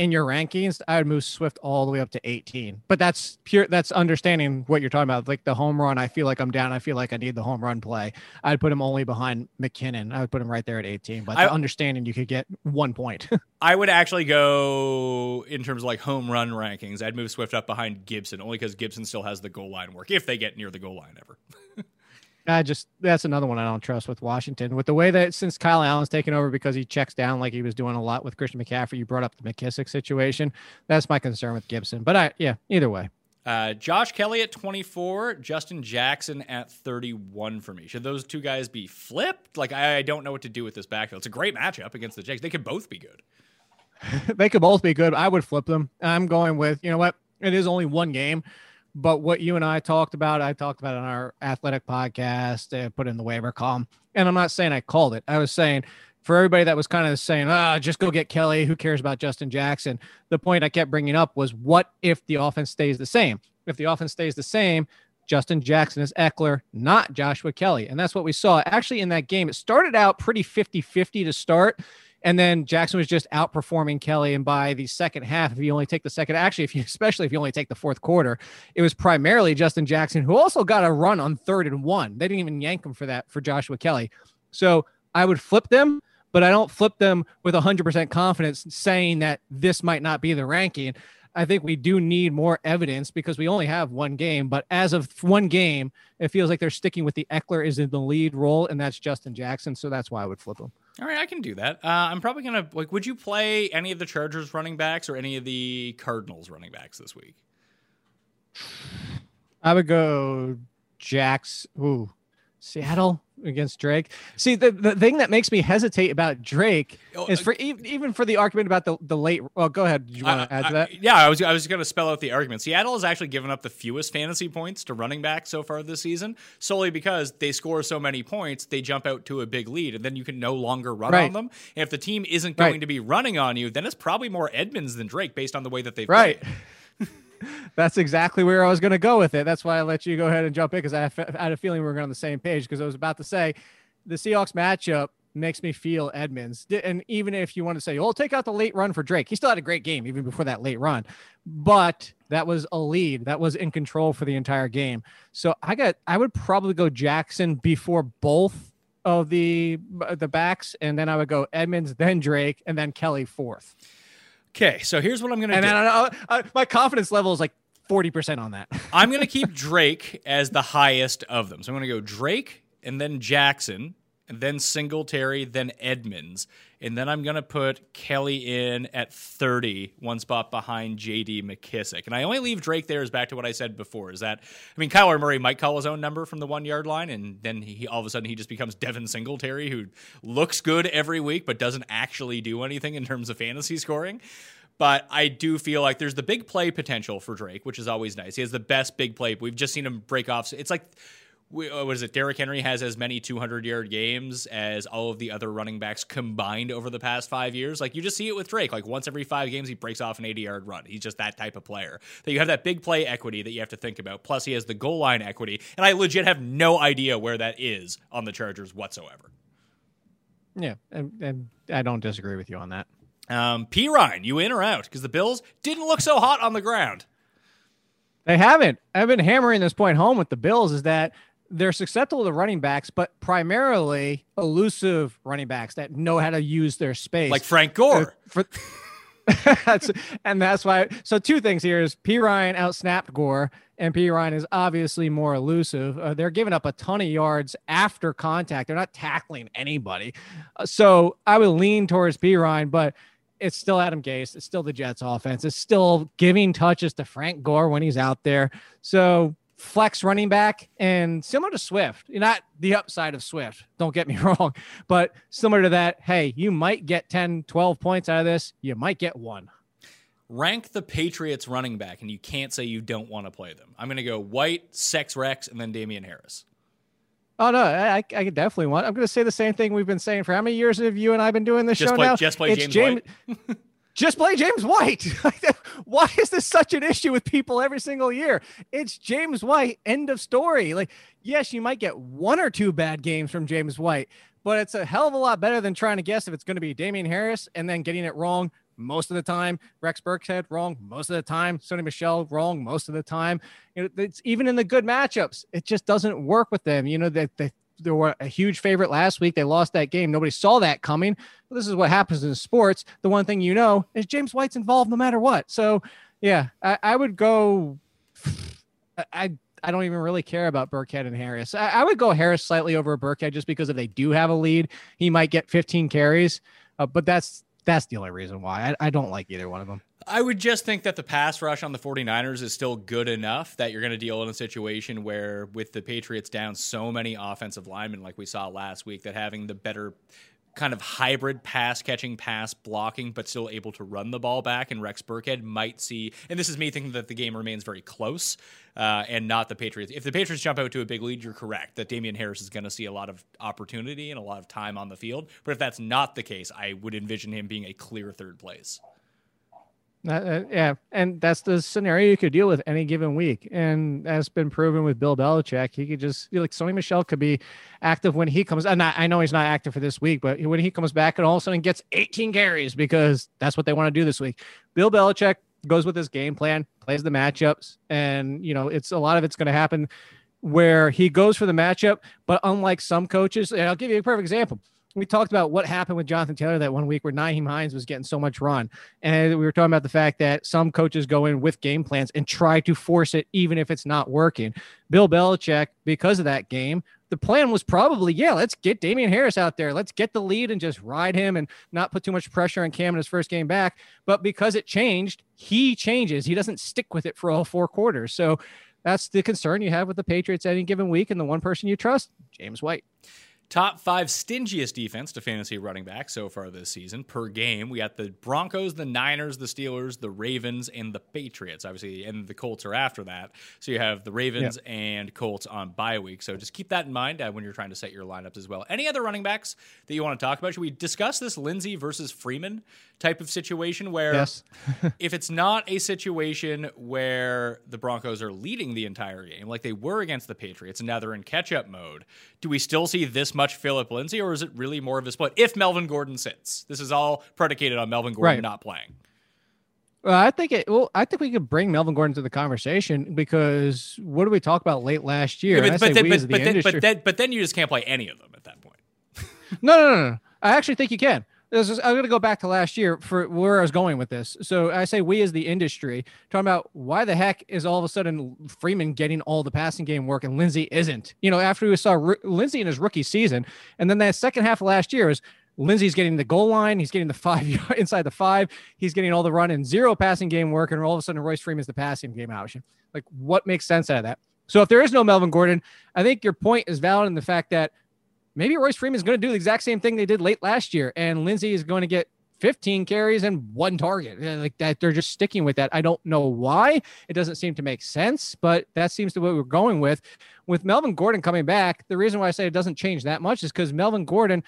in your rankings, I would move Swift all the way up to 18. But that's pure. That's understanding what you're talking about. Like the home run, I feel like I'm down. I feel like I need the home run play. I'd put him only behind McKinnon. I would put him right there at 18. But I, understanding you could get one point. I would actually go in terms of like home run rankings. I'd move Swift up behind Gibson only because Gibson still has the goal line work if they get near the goal line ever. I just that's another one I don't trust with Washington. With the way that since Kyle Allen's taken over because he checks down like he was doing a lot with Christian McCaffrey, you brought up the McKissic situation. That's my concern with Gibson. But I yeah, either way. Uh, Josh Kelly at 24, Justin Jackson at 31 for me. Should those two guys be flipped? Like I, I don't know what to do with this backfield. It's a great matchup against the Jags. They could both be good. they could both be good. I would flip them. I'm going with you know what? It is only one game. But what you and I talked about, I talked about on our athletic podcast, uh, put in the waiver column. And I'm not saying I called it. I was saying for everybody that was kind of saying, ah, just go get Kelly. Who cares about Justin Jackson? The point I kept bringing up was what if the offense stays the same? If the offense stays the same, Justin Jackson is Ekeler, not Joshua Kelly. And that's what we saw actually in that game. It started out pretty 50 50 to start. And then Jackson was just outperforming Kelly. And by the second half, if you only take the second, actually, if you especially if you only take the fourth quarter, it was primarily Justin Jackson who also got a run on third and one. They didn't even yank him for that for Joshua Kelly. So I would flip them, but I don't flip them with 100% confidence saying that this might not be the ranking. I think we do need more evidence because we only have one game. But as of one game, it feels like they're sticking with the Ekeler is in the lead role, and that's Justin Jackson. So that's why I would flip him. All right, I can do that. Uh, I'm probably gonna like. Would you play any of the Chargers running backs or any of the Cardinals running backs this week? I would go Jacks. Ooh, Seattle against Drake. See, the, the thing that makes me hesitate about Drake Oh, is uh, for even, even for the argument about the, the late. Well, go ahead. Did you want to Uh, add to uh, that? yeah, I was I was going to spell out the argument. Seattle has actually given up the fewest fantasy points to running back so far this season, solely because they score so many points, they jump out to a big lead, and then you can no longer run on them. And if the team isn't Right. going to be running on you, then it's probably more Edmonds than Drake based on the way that they've Right. played. That's exactly where I was going to go with it. That's why I let you go ahead and jump in because I, had a feeling we were on the same page because I was about to say the Seahawks matchup makes me feel Edmonds. And even if you want to say, well, take out the late run for Drake, he still had a great game even before that late run. But that was a lead that was in control for the entire game. So I got, I would probably go Jackson before both of the the backs, and then I would go Edmonds, then Drake, and then Kelley fourth. Okay, so here's what I'm to And do. I, I, my confidence level is like forty percent on that. I'm to keep Drake as the highest of them. So I'm to go Drake and then Jackson and then Singletary, then Edmonds. And then I'm going to put Kelley in at 30, one spot behind JD McKissic. And I only leave Drake there as back to what I said before is that, I mean, Kyler Murray might call his own number from the one yard line, and then he all of a sudden he just becomes Devin Singletary, who looks good every week but doesn't actually do anything in terms of fantasy scoring. But I do feel like there's the big play potential for Drake, which is always nice. He has the best big play. We've just seen him break off. It's like, we- uh, what is it? Derrick Henry has as many 200 yard games as all of the other running backs combined over the past five years. Like you just see it with Drake. Like once every five games, he breaks off an 80 yard run. He's just that type of player. That you have that big play equity that you have to think about. Plus, he has the goal line equity, and I legit have no idea where that is on the Chargers whatsoever. Yeah, and, and I don't disagree with you on that. Um, Perine, you in or out? Because the Bills didn't look so hot on the ground. They haven't. I've been hammering this point home with the Bills is that they're susceptible to running backs, but primarily elusive running backs that know how to use their space. Like Frank Gore. for that's, and that's why. So two things here is Perine outsnapped Gore, and Perine is obviously more elusive. Uh, they're giving up a ton of yards after contact. They're not tackling anybody. Uh, so I would lean towards Perine, but it's still Adam Gase. It's still the Jets offense. It's still giving touches to Frank Gore when he's out there. So flex running back and similar to Swift, not the upside of Swift, don't get me wrong, but similar to that, hey, you might get 10, 12 points out of this. You might get one. Rank the Patriots running back, and you can't say you don't want to play them. I'm going to go White, Sex Rex, and then Damien Harris. Oh no, I, I definitely want. I'm going to say the same thing we've been saying for how many years have you and I been doing this Just show play- now? just play It's James just play James White. Why is this such an issue with people every single year? It's James White. End of story. Like, yes, you might get one or two bad games from James White, but it's a hell of a lot better than trying to guess if it's going to be Damien Harris and then getting it wrong most of the time. Rex Burkhead wrong most of the time. Sony Michel wrong most of the time. You know, it's even in the good matchups, it just doesn't work with them. You know that they, they were a huge favorite last week. They lost that game. Nobody saw that coming. This is what happens in sports. The one thing you know is James White's involved no matter what. So yeah, I, I would go. I- I I don't even really care about Burkhead and Harris. I, I would go Harris slightly over Burkhead just because if they do have a lead, he might get 15 carries. Uh, but that's that's the only reason why I, I don't like either one of them. I would just think that the pass rush on the 49ers is still good enough that you're going to deal in a situation where, with the Patriots down so many offensive linemen, like we saw last week, that having the better kind of hybrid pass catching, pass blocking, but still able to run the ball back, and Rex Burkhead might see. And this is me thinking that the game remains very close uh, and not the Patriots. If the Patriots jump out to a big lead, you're correct that Damien Harris is going to see a lot of opportunity and a lot of time on the field. But if that's not the case, I would envision him being a clear third place. Uh, yeah, and that's the scenario you could deal with any given week, and that's been proven with Bill Belichick. He could just like Sony Michel could be active when he comes. And I, I know he's not active for this week, but when he comes back and all of a sudden gets 18 carries because that's what they want to do this week. Bill Belichick goes with his game plan, plays the matchups, and you know it's a lot of it's going to happen where he goes for the matchup. But unlike some coaches, and I'll give you a perfect example. We talked about what happened with Jonathan Taylor that one week where Nyheim Hines was getting so much run. And we were talking about the fact that some coaches go in with game plans and try to force it, even if it's not working. Bill Belichick, because of that game, the plan was probably, yeah, let's get Damien Harris out there. Let's get the lead and just ride him and not put too much pressure on Cam in his first game back. But because it changed, he changes. He doesn't stick with it for all four quarters. So that's the concern you have with the Patriots any given week. And the one person you trust, James White. Top five stingiest defense to fantasy running back so far this season per game. We got the Broncos, the Niners, the Steelers, the Ravens, and the Patriots. Obviously, and the Colts are after that. So you have the Ravens and Colts on bye week. So just keep that in mind uh, when you're trying to set your lineups as well. Any other running backs that you want to talk about? Should we discuss this Lindsay versus Freeman type of situation where yes. if it's not a situation where the Broncos are leading the entire game like they were against the Patriots and now they're in catch up mode, do we still see this much Phillip Lindsay or is it really more of a split if Melvin Gordon sits? This is all predicated on Melvin Gordon right. not playing. Well, I think it. Well, I think we could bring Melvin Gordon to the conversation because what did we talk about late last year? Yeah, but, but, then, but, the then, but, then, but then you just can't play any of them at that point. no, no, no, no. I actually think you can. Is, I'm going to go back to last year for where I was going with this. So I say we as the industry talking about why the heck is all of a sudden Freeman getting all the passing game work and Lindsay isn't. You know, after we saw R- Lindsay in his rookie season, and then that second half of last year is Lindsay's getting the goal line, he's getting the five inside the five, he's getting all the run and zero passing game work, and all of a sudden Royce Freeman's the passing game option. Like, what makes sense out of that? So if there is no Melvin Gordon, I think your point is valid in the fact that maybe Royce Freeman is going to do the exact same thing they did late last year, and Lindsay is going to get 15 carries and one target. Like that, they're just sticking with that. I don't know why. It doesn't seem to make sense, but that seems to be what we're going with. With Melvin Gordon coming back, the reason why I say it doesn't change that much is because Melvin Gordon,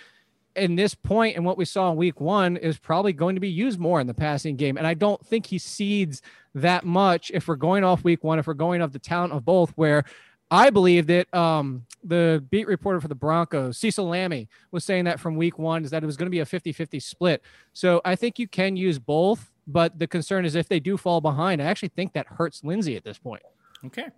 in this point and what we saw in week one, is probably going to be used more in the passing game. And I don't think he seeds that much if we're going off week one, if we're going off the talent of both, where I believe that um, the beat reporter for the Broncos, Cecil Lammey, was saying that from week one is that it was going to be a 50 50 split. So I think you can use both, but the concern is if they do fall behind, I actually think that hurts Lindsay at this point. Okay.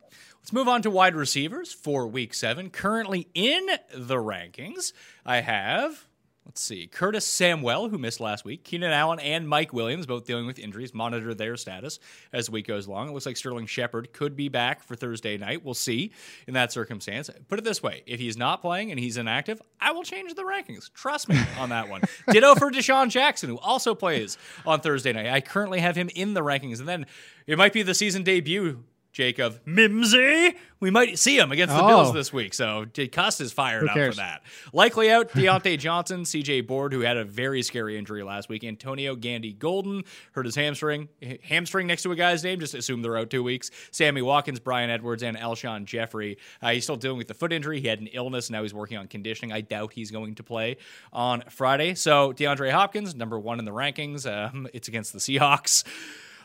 Let's move on to wide receivers for week seven. Currently in the rankings, I have Let's see. Curtis Samuel, who missed last week, Keenan Allen, and Mike Williams, both dealing with injuries. Monitor their status as the week goes along. It looks like Sterling Shepard could be back for Thursday night. We'll see in that circumstance. Put it this way if he's not playing and he's inactive, I will change the rankings. Trust me on that one. Ditto for DeSean Jackson, who also plays on Thursday night. I currently have him in the rankings. And then it might be the season debut Jacob Mimsy. We might see him against the oh. Bills this week. So Cuss is fired up for that. Likely out Diontae Johnson, CJ Board, who had a very scary injury last week. Antonio Gandy Golden hurt his hamstring. Hamstring next to a guy's name. Just assume they're out two weeks. Sammy Watkins, Bryan Edwards, and Alshon Jeffery. Uh, he's still dealing with the foot injury. He had an illness. Now he's working on conditioning. I doubt he's going to play on Friday. So DeAndre Hopkins, number one in the rankings. Um, it's against the Seahawks.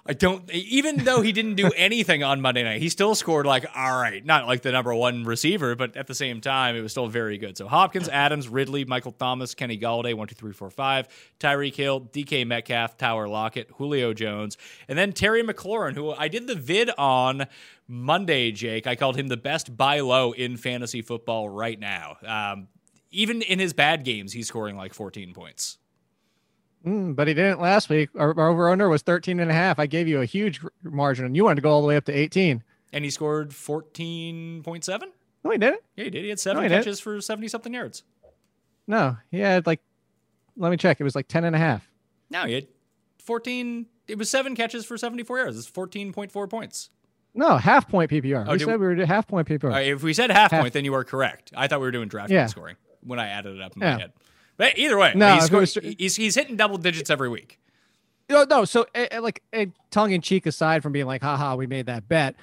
I don't even though he didn't do anything on Monday night, he still scored like all right, not like the number one receiver, but at the same time, it was still very good. So Hopkins, Adams, Ridley, Michael Thomas, Kenny Golladay, one, two, three, four, five, Tyreek Hill, DK Metcalf, Tyler Lockett, Julio Jones, and then Terry McLaurin, who I did the vid on Monday, Jake. I called him the best buy low in fantasy football right now. Um, even in his bad games, he's scoring like 14 points. Mm, but he didn't last week. Our, our over under was 13 and a half. I gave you a huge margin and you wanted to go all the way up to 18. And he scored 14.7? No, he didn't. Yeah, he did. He had seven no, he catches didn't. for 70 something yards. No, he had like, let me check. It was like 10 and a half. No, he had 14. It was seven catches for 74 yards. It's 14.4 points. No, half point PPR. Oh, we said we, we were half point PPR. Right, if we said half, half, point, then you are correct. I thought we were doing draft yeah. scoring when I added it up in yeah. my head. But either way, no, he's, was, he's, he's hitting double digits every week. No, no. So, uh, like, uh, tongue in cheek aside from being like, haha, we made that bet.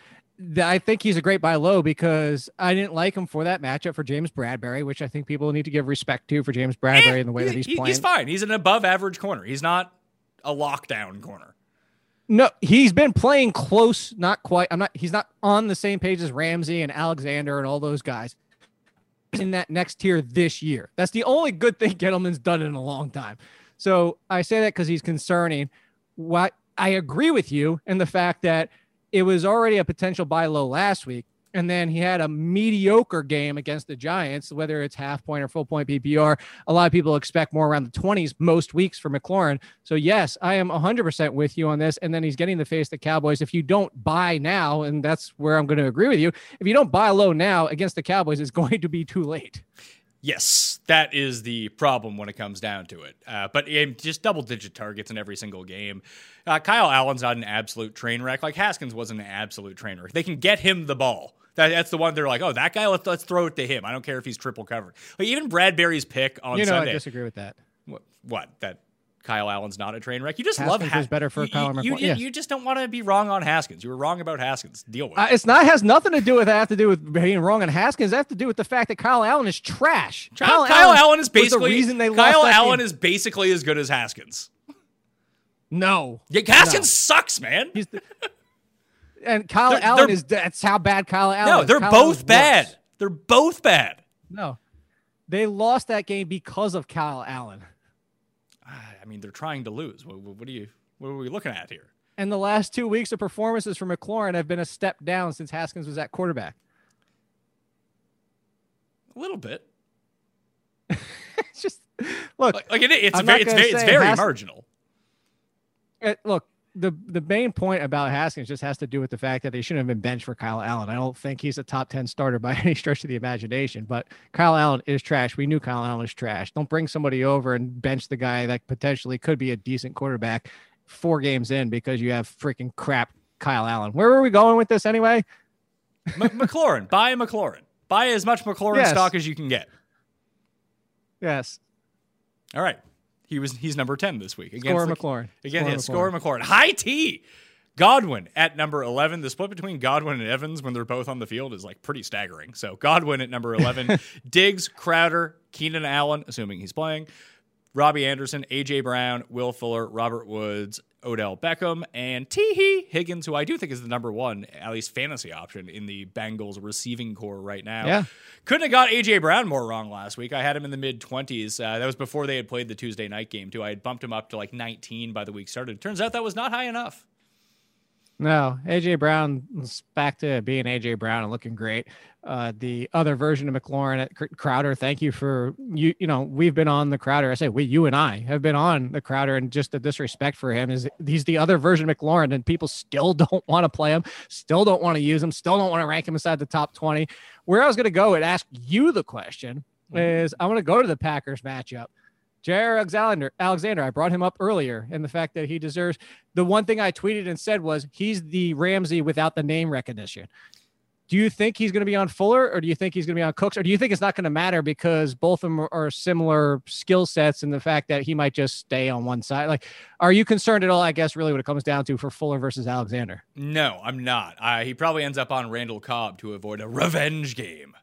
I think he's a great buy low because I didn't like him for that matchup for James Bradberry, which I think people need to give respect to for James Bradberry and, and the way that he's playing. He's fine. He's an above average corner. He's not a lockdown corner. No, he's been playing close, not quite. I'm not. He's not on the same page as Ramsey and Alexander and all those guys in that next tier this year. That's the only good thing Gettleman's done in a long time. So I say that because he's concerning. What I agree with you in the fact that it was already a potential buy low last week. And then he had a mediocre game against the Giants, whether it's half point or full point PPR. A lot of people expect more around the 20s most weeks for McLaurin. So, yes, I am 100% with you on this. And then he's getting the face the Cowboys. If you don't buy now, and that's where I'm going to agree with you, if you don't buy low now against the Cowboys, it's going to be too late. Yes, that is the problem when it comes down to it. Uh, but just double digit targets in every single game. Uh, Kyle Allen's not an absolute train wreck. Like Haskins wasn't an absolute train wreck. They can get him the ball. That, that's the one they're like, oh, that guy, let's, let's throw it to him. I don't care if he's triple covered. Like even Bradberry's pick on You know, Sunday. I disagree with that. what, what? That Kyle Allen's not a train wreck? You just Haskins love is better for you, Kyler you, you, you just don't want to be wrong on Haskins. You were wrong about Haskins. Deal with it. Uh, it's not has nothing to do with that. Have to do with being wrong on Haskins. It has to do with the fact that Kyle Allen is trash. Kyle, Kyle Allen is was the basically reason they Kyle Allen game. is basically as good as Haskins. no. Yeah, Haskins sucks, man. He's the, and Kyle They're- Allen they're- is that's how bad Kyle Allen. No, is. they're Kyle both bad. worse. They're both bad. No, they lost that game because of Kyle Allen. Ah, I mean, they're trying to lose. What, what are you? What are we looking at here? And the last two weeks of performances for McLaurin have been a step down since Haskins was at quarterback. A little bit. It's just look, Like, like it, it's very, it's very, it's very marginal. uh, look. The the main point about Haskins just has to do with the fact that they shouldn't have been benched for Kyle Allen. I don't think he's a top ten starter by any stretch of the imagination. But Kyle Allen is trash. We knew Kyle Allen was trash. Don't bring somebody over and bench the guy that potentially could be a decent quarterback four games in because you have freaking crap Kyle Allen. Where were we going with this anyway? M- McLaurin, buy McLaurin. Buy as much McLaurin Yes. stock as you can get. Yes, All right. He was he's number 10 this week. Against score the- McLaurin. Again, Score yeah, score McLaurin. High T. Godwin at number 11. The split between Godwin and Evans when they're both on the field is like pretty staggering. So Godwin at number 11. Diggs, Crowder, Keenan Allen, assuming he's playing, Robbie Anderson, A.J. Brown, Will Fuller, Robert Woods, Odell Beckham, and Teehee Higgins, who I do think is the number one, at least fantasy option in the Bengals receiving corps right now. Yeah. Couldn't have got AJ Brown more wrong last week. I had him in the mid 20s. Uh, that was before they had played the Tuesday night game, too. I had bumped him up to like 19 by the week started. Turns out that was not high enough. No, AJ Brown is back to being AJ Brown and looking great. Uh, the other version of McLaurin at Crowder, thank you for you. You know, we've been on the Crowder. I say we, you and I have been on the Crowder, and just the disrespect for him is he's the other version of McLaurin, and people still don't want to play him, still don't want to use him, still don't want to rank him inside the top twenty. Where I was going to go and ask you the question is, I want to go to the Packers matchup. Jaire Alexander, Alexander, I brought him up earlier, and the fact that he deserves the one thing I tweeted and said was he's the Ramsey without the name recognition. Do you think he's going to be on Fuller, or do you think he's going to be on Cooks, or do you think it's not going to matter because both of them are- similar skill sets, and the fact that he might just stay on one side? Like, are you concerned at all? I guess really what it comes down to for Fuller versus Alexander. No, I'm not. Uh, he probably ends up on Randall Cobb to avoid a revenge game.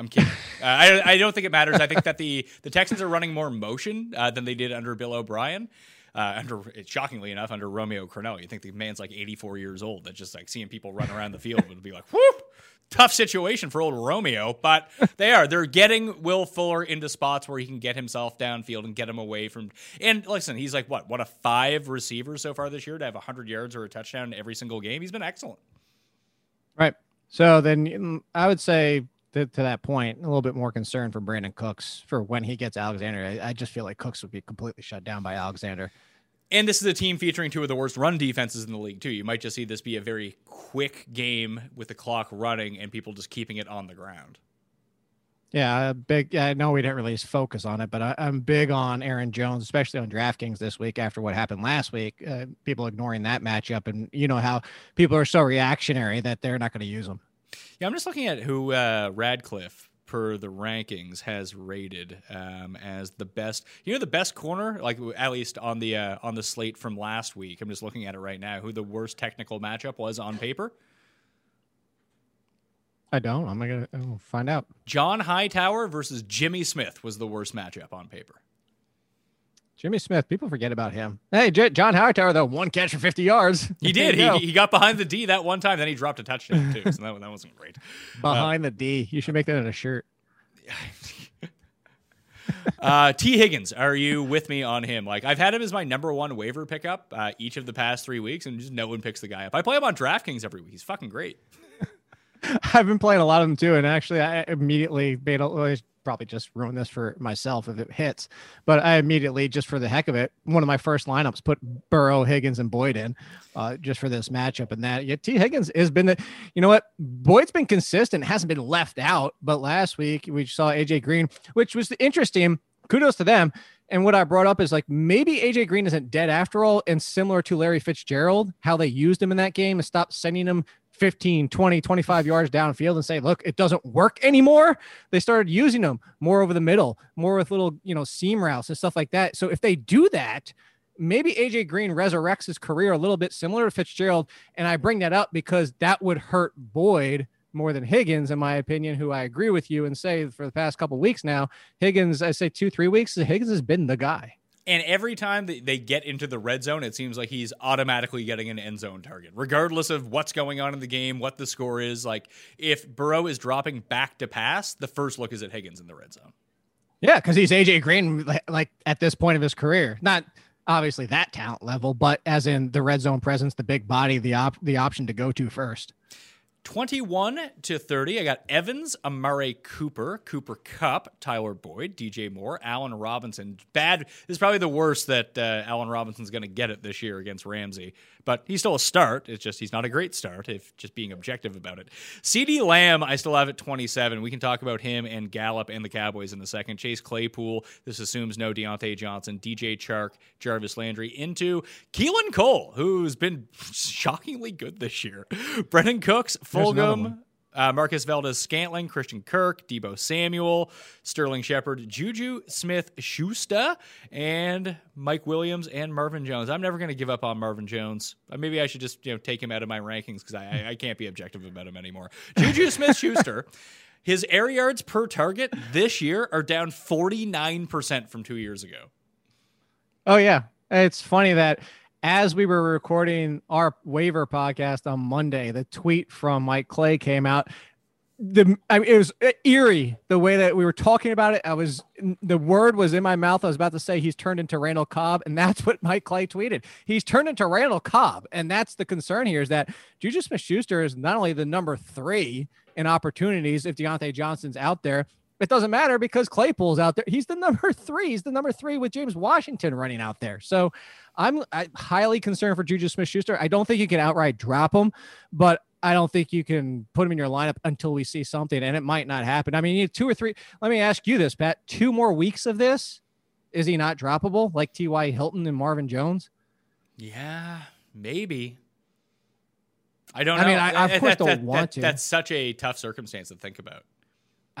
I'm kidding. uh, I, I don't think it matters. I think that the, the Texans are running more motion uh, than they did under Bill O'Brien. Uh, under shockingly enough, under Romeo Crennel, you think the man's like 84 years old. That just like seeing people run around the field would be like, whoop, tough situation for old Romeo. But they are. They're getting Will Fuller into spots where he can get himself downfield and get him away from. And listen, he's like what one of five receivers so far this year to have 100 yards or a touchdown in every single game. He's been excellent. Right. So then I would say to, to that point, a little bit more concern for Brandin Cooks for when he gets Alexander. I, I just feel like Cooks would be completely shut down by Alexander. And this is a team featuring two of the worst run defenses in the league, too. You might just see this be a very quick game with the clock running and people just keeping it on the ground. Yeah, big. I know we didn't really focus on it, but I, I'm big on Aaron Jones, especially on DraftKings this week after what happened last week. Uh, people ignoring that matchup, and you know how people are so reactionary that they're not going to use them. Yeah, I'm just looking at who uh, Radcliffe, per the rankings, has rated um, as the best. You know, the best corner, like at least on the uh, on the slate from last week. I'm just looking at it right now. Who the worst technical matchup was on paper? I don't. I'm gonna I'll find out. John Hightower versus Jimmy Smith was the worst matchup on paper. Jimmy Smith. People forget about him. Hey, J- John Hightower though, one catch for 50 yards. He did. go. He, he got behind the D that one time. Then he dropped a touchdown too. So that, that wasn't great. behind the D. You should make that in a shirt. Uh, T. Higgins, are you with me on him? Like I've had him as my number one waiver pickup uh, each of the past three weeks, and just no one picks the guy up. I play him on DraftKings every week. He's fucking great. I've been playing a lot of them too, and actually, I immediately made a, probably just ruin this for myself if it hits. But I immediately, just for the heck of it, one of my first lineups put Burrow, Higgins, and Boyd in, uh, just for this matchup. And that yeah, T Higgins has been the, you know what, Boyd's been consistent, hasn't been left out. But last week we saw AJ Green, which was interesting. Kudos to them. And what I brought up is like maybe AJ Green isn't dead after all. And similar to Larry Fitzgerald, how they used him in that game and stopped sending him 15, 20, 25 yards downfield and say, look, it doesn't work anymore. They started using them more over the middle, more with little, you know, seam routes and stuff like that. So if they do that, maybe AJ Green resurrects his career a little bit similar to Fitzgerald. And I bring that up because that would hurt Boyd more than Higgins, in my opinion, who I agree with you and say for the past couple weeks now, Higgins, I say two, three weeks, Higgins has been the guy. And every time they get into the red zone, it seems like he's automatically getting an end zone target, regardless of what's going on in the game, what the score is. Like if Burrow is dropping back to pass, the first look is at Higgins in the red zone. Yeah, because he's AJ Green, like at this point of his career, not obviously that talent level, but as in the red zone presence, the big body, the op- the option to go to first. 21 to 30. I got Evans, Amari Cooper, Cooper Kupp, Tyler Boyd, DJ Moore, Allen Robinson. Bad. This is probably the worst that uh, Allen Robinson's going to get it this year against Ramsey but he's still a start. It's just he's not a great start, if just being objective about it. CeeDee Lamb, I still have at 27. We can talk about him and Gallup and the Cowboys in a second. Chase Claypool, this assumes no Diontae Johnson, DJ Chark, Jarvis Landry into Keelan Cole, who's been shockingly good this year. Brandin Cooks, Fulgham. Uh, Marquez Valdes Scantling, Christian Kirk, Deebo Samuel, Sterling Shepard, Juju Smith Schuster, and Mike Williams and Marvin Jones. I'm never going to give up on Marvin Jones. Uh, maybe I should just you know take him out of my rankings because I, I can't be objective about him anymore. Juju Smith Schuster. His air yards per target this year are down 49% from two years ago. Oh, yeah. It's funny that as we were recording our waiver podcast on Monday, the tweet from Mike Clay came out. The I mean, it was eerie the way that we were talking about it. I was the word was in my mouth. I was about to say he's turned into Randall Cobb, and that's what Mike Clay tweeted. He's turned into Randall Cobb, and that's the concern here is that Juju Smith-Schuster is not only the number three in opportunities if Diontae Johnson's out there, it doesn't matter because Claypool's out there. He's the number three. He's the number three with James Washington running out there. So I'm, I'm highly concerned for Juju Smith Schuster. I don't think you can outright drop him, but I don't think you can put him in your lineup until we see something, and it might not happen. I mean, you need two or three. Let me ask you this, Pat. Two more weeks of this, is he not droppable like T.Y. Hilton and Marvin Jones? Yeah, maybe. I don't know. I mean, I, I of course that, don't that, want that, to. That's such a tough circumstance to think about.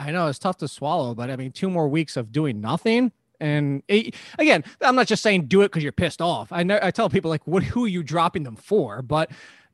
I know it's tough to swallow, but I mean, two more weeks of doing nothing. And it, again, I'm not just saying do it because you're pissed off. I know I tell people like, what, who are you dropping them for? But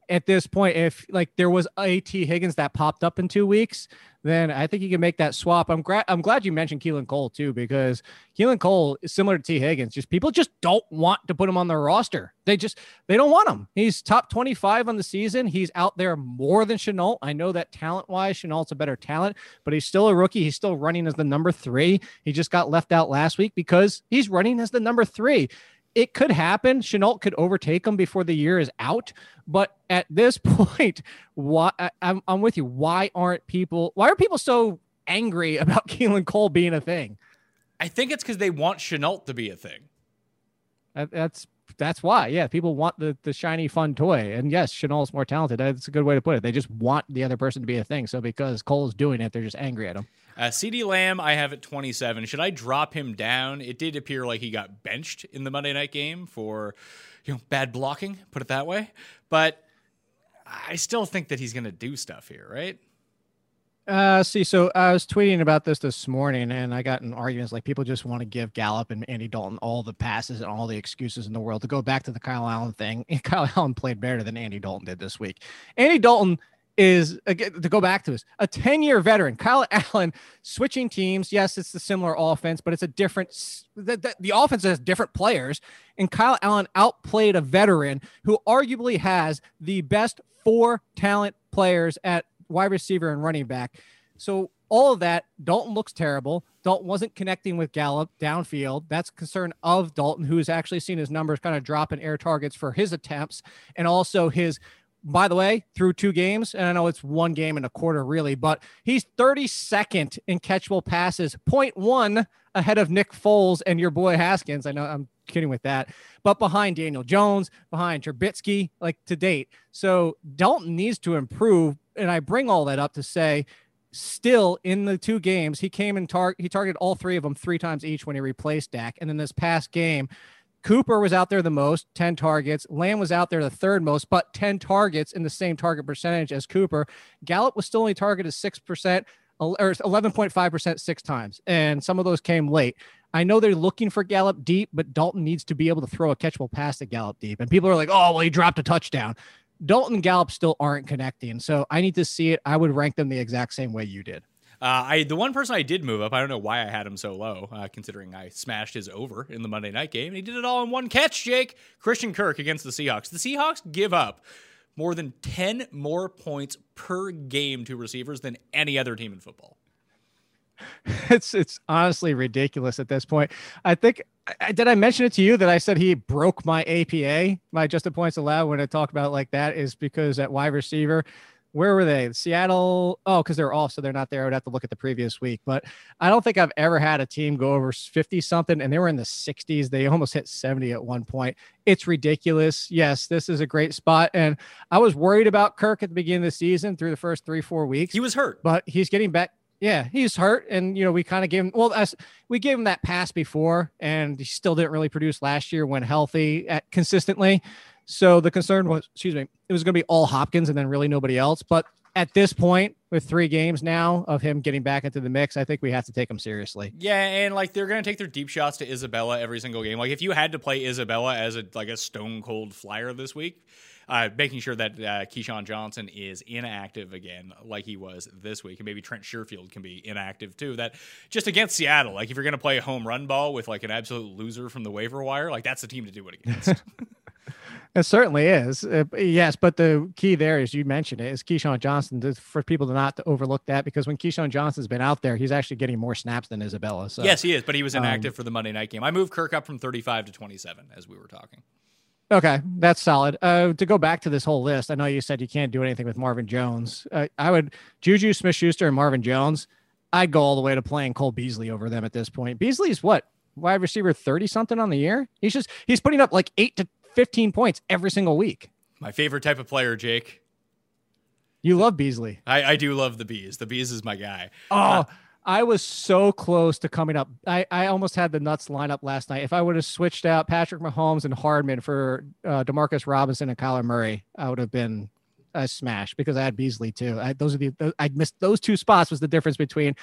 at this point, if like there was a T Higgins that popped up in two weeks, then I think you can make that swap. I'm glad I'm glad you mentioned Keelan Cole too, because Keelan Cole is similar to T Higgins. Just people just don't want to put him on their roster. They just they don't want him. He's top 25 on the season. He's out there more than Shenault. I know that talent wise, Shenault's a better talent, but he's still a rookie. He's still running as the number three. He just got left out last week because he's running as the number three it could happen. Shenault could overtake him before the year is out. But at this point, why I'm, I'm with you. Why aren't people? Why are people so angry about Keelan Cole being a thing? I think it's because they want Shenault to be a thing. That, that's that's why. Yeah, people want the the shiny fun toy, and yes, Shenault's more talented. That's a good way to put it. They just want the other person to be a thing. So because Cole's doing it, they're just angry at him. Uh, CeeDee Lamb, I have at 27. Should I drop him down? It did appear like he got benched in the Monday night game for, you know, bad blocking, put it that way. But I still think that he's going to do stuff here, right? Uh, see, so I was tweeting about this this morning, and I got in arguments like people just want to give Gallup and Andy Dalton all the passes and all the excuses in the world to go back to the Kyle Allen thing. Kyle Allen played better than Andy Dalton did this week. Andy Dalton is again to go back to this a 10 year veteran. Kyle allen switching teams. Yes it's a similar offense but it's a different the, the, the, offense has different players and kyle allen outplayed a veteran who arguably has the best four talent players at wide receiver and running back. So all of that dalton looks terrible. Dalton wasn't connecting with gallup downfield. That's concern of dalton who's actually seen his numbers kind of drop in air targets for his attempts and also his by the way, through two games, and I know it's one game and a quarter, really, but he's 32nd in catchable passes, 0.1 ahead of Nick Foles and your boy Haskins. I know I'm kidding with that, but behind Daniel Jones, behind Trubisky, like to date. So Dalton needs to improve. And I bring all that up to say, still in the two games, he came and tar- he targeted all three of them three times each when he replaced Dak. And then this past game, Cooper was out there the most, 10 targets. Lamb was out there the third most, but 10 targets in the same target percentage as Cooper. Gallup was still only targeted 6%, or 11.5% six times. And some of those came late. I know they're looking for Gallup deep, but Dalton needs to be able to throw a catchable pass to Gallup deep. And people are like, oh, well, he dropped a touchdown. Dalton and Gallup still aren't connecting. So I need to see it. I would rank them the exact same way you did. Uh, I the one person I did move up. I don't know why I had him so low, uh, considering I smashed his over in the Monday night game, and he did it all in one catch. Jake Christian Kirk against the Seahawks. The Seahawks give up more than ten more points per game to receivers than any other team in football. It's it's honestly ridiculous at this point. I think I, did I mention it to you that I said he broke my APA, my adjusted points allowed when I talk about like that is because at wide receiver where were they? Seattle. Oh, because they're off, so they're not there. I would have to look at the previous week. But I don't think I've ever had a team go over 50 something, and they were in the 60s. They almost hit 70 at one point. It's ridiculous. Yes, this is a great spot. And I was worried about Kirk at the beginning of the season through the first three, four weeks. He was hurt, but he's getting back. Yeah, he's hurt, and you know we kind of gave him. Well, as we gave him that pass before, and he still didn't really produce last year when healthy at, consistently. So the concern was, excuse me, it was going to be all Hopkins and then really nobody else. But at this point, with three games now of him getting back into the mix, I think we have to take him seriously. Yeah, and like they're gonna take their deep shots to Isabella every single game. Like if you had to play Isabella as a like a stone cold flyer this week, uh, making sure that uh, KeeSean Johnson is inactive again, like he was this week, and maybe Trent Sherfield can be inactive too. That just against Seattle, like if you're gonna play a home run ball with like an absolute loser from the waiver wire, like that's the team to do it against. It certainly is. Uh, yes, but the key there, as you mentioned, it is KeeSean Johnson. To, for people to not to overlook that, because when KeeSean Johnson's been out there, he's actually getting more snaps than Isabella. So yes, he is, but he was inactive um, for the Monday night game. I moved Kirk up from 35 to 27 as we were talking. Okay, that's solid. Uh, to go back to this whole list, I know you said you can't do anything with Marvin Jones. Uh, I would Juju Smith Schuster and Marvin Jones. I'd go all the way to playing Cole Beasley over them at this point. Beasley's what wide receiver 30 something on the year. He's just he's putting up like eight to 15 points every single week. My favorite type of player, Jake. You love Beasley. I, I do love the bees. The bees is my guy. Oh, uh, I was so close to coming up. I, I almost had the nuts line up last night. If I would have switched out Patrick Mahomes and Hardman for uh, Demarcus Robinson and Kyler Murray, I would have been a smash because I had Beasley too. I, those are the I missed those two spots was the difference between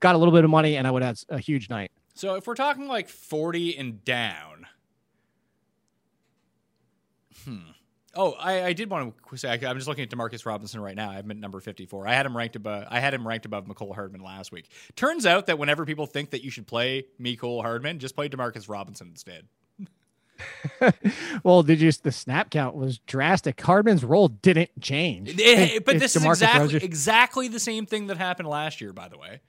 got a little bit of money and I would have a huge night. So if we're talking like 40 and down, Hmm. Oh, I, I, did want to say I'm just looking at Demarcus Robinson right now. I'm at number 54. I had him ranked above. I had him ranked above Mecole Hardman last week. Turns out that whenever people think that you should play Mecole Hardman, just play Demarcus Robinson instead. well, did you? The snap count was drastic. Hardman's role didn't change. It, it, but this is exactly, exactly the same thing that happened last year. By the way.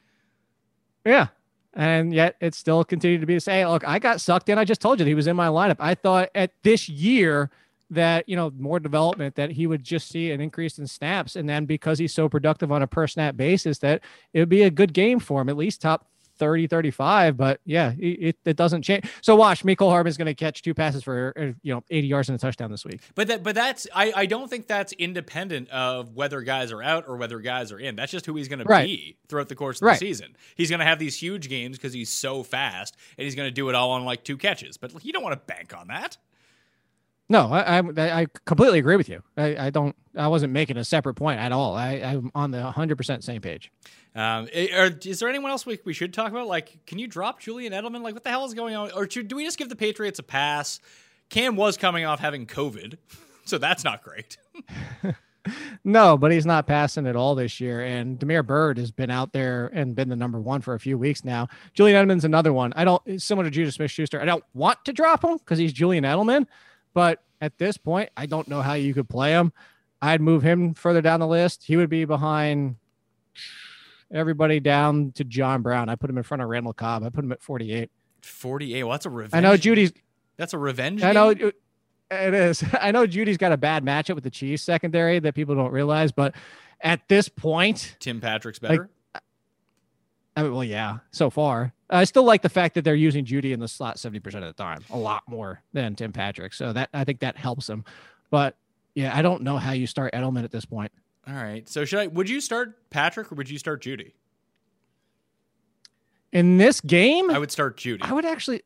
Yeah, and yet it still continued to be the same. Look, I got sucked in. I just told you he was in my lineup. I thought at this year that you know more development that he would just see an increase in snaps. And then because he's so productive on a per snap basis that it would be a good game for him at least top 30 35 but yeah it, it doesn't change. So watch Mecole Hardman's going to catch two passes for uh, you know 80 yards and a touchdown this week. But that but that's I, I don't think that's independent of whether guys are out or whether guys are in. That's just who he's going right. to be throughout the course of right. the season. He's going to have these huge games because he's so fast and he's going to do it all on like two catches. But you don't want to bank on that no, I, I, I completely agree with you. I, I don't. I wasn't making a separate point at all. I, I'm on the 100 percent same page. Um, eh, is there anyone else we, we should talk about? Like, can you drop Julian Edelman? Like, what the hell is going on? Or should, do we just give the Patriots a pass? Cam was coming off having COVID, so that's not great. no, but he's not passing at all this year. And Damiere Byrd has been out there and been the number one for a few weeks now. Julian Edelman's another one. I don't similar to Juju Smith Schuster. I don't want to drop him because he's Julian Edelman. But at this point, I don't know how you could play him. I'd move him further down the list. He would be behind everybody down to John Brown. I put him in front of Randall Cobb. I put him at 48. 48. Well, that's a revenge. I know Jeudy's. That's a revenge. I know. Game? It is. I know Jeudy's got a bad matchup with the Chiefs secondary that people don't realize, but at this point, Tim Patrick's better. I mean, well, yeah, so far. I still like the fact that they're using Jeudy in the slot 70% of the time, a lot more than Tim Patrick. So that I think that helps him. But yeah, I don't know how you start Edelman at this point. All right. So should I? Would you start Patrick or would you start Jeudy? In this game, I would start Jeudy. I would actually,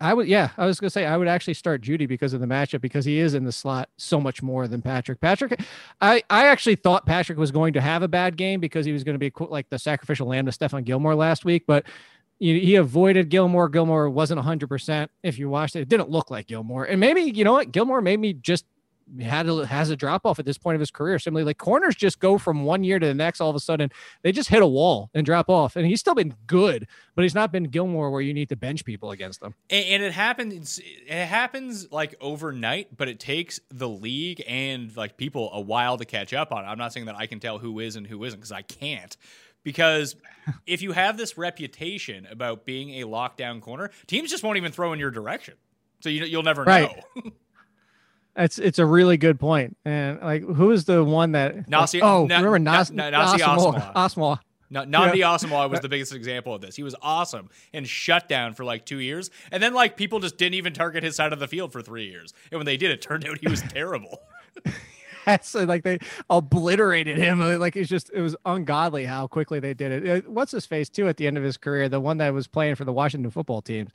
I would, yeah, I was gonna say I would actually start Jeudy because of the matchup because he is in the slot so much more than Patrick. Patrick, I I actually thought Patrick was going to have a bad game because he was going to be like the sacrificial lamb to Stephon Gilmore last week, but he, avoided Gilmore. Gilmore wasn't hundred percent. If you watched it, it didn't look like Gilmore, and maybe you know what, Gilmore made me just had a, has a drop off at this point of his career. Similarly, like corners just go from one year to the next. All of a sudden, they just hit a wall and drop off. And he's still been good, but he's not been Gilmore where you need to bench people against them. And, and it happens. It happens like overnight, but it takes the league and like people a while to catch up on. it. I'm not saying that I can tell who is and who isn't because I can't. Because if you have this reputation about being a lockdown corner, teams just won't even throw in your direction. So you, you'll never Right. know. It's it's a really good point. And like, who is the one that? Nasi- oh, Na- remember Na- Nas, Na- Nasi. Asamoah. Asamoah. No, Nnamdi Asomugha was the biggest example of this. He was awesome and shut down for like two years, and then like people just didn't even target his side of the field for three years. And when they did, it turned out he was terrible. That's uh, like they obliterated him. Uh, Like it's just it was ungodly how quickly they did it. Uh, What's his face too at the end of his career? The one that was playing for the Washington football teams,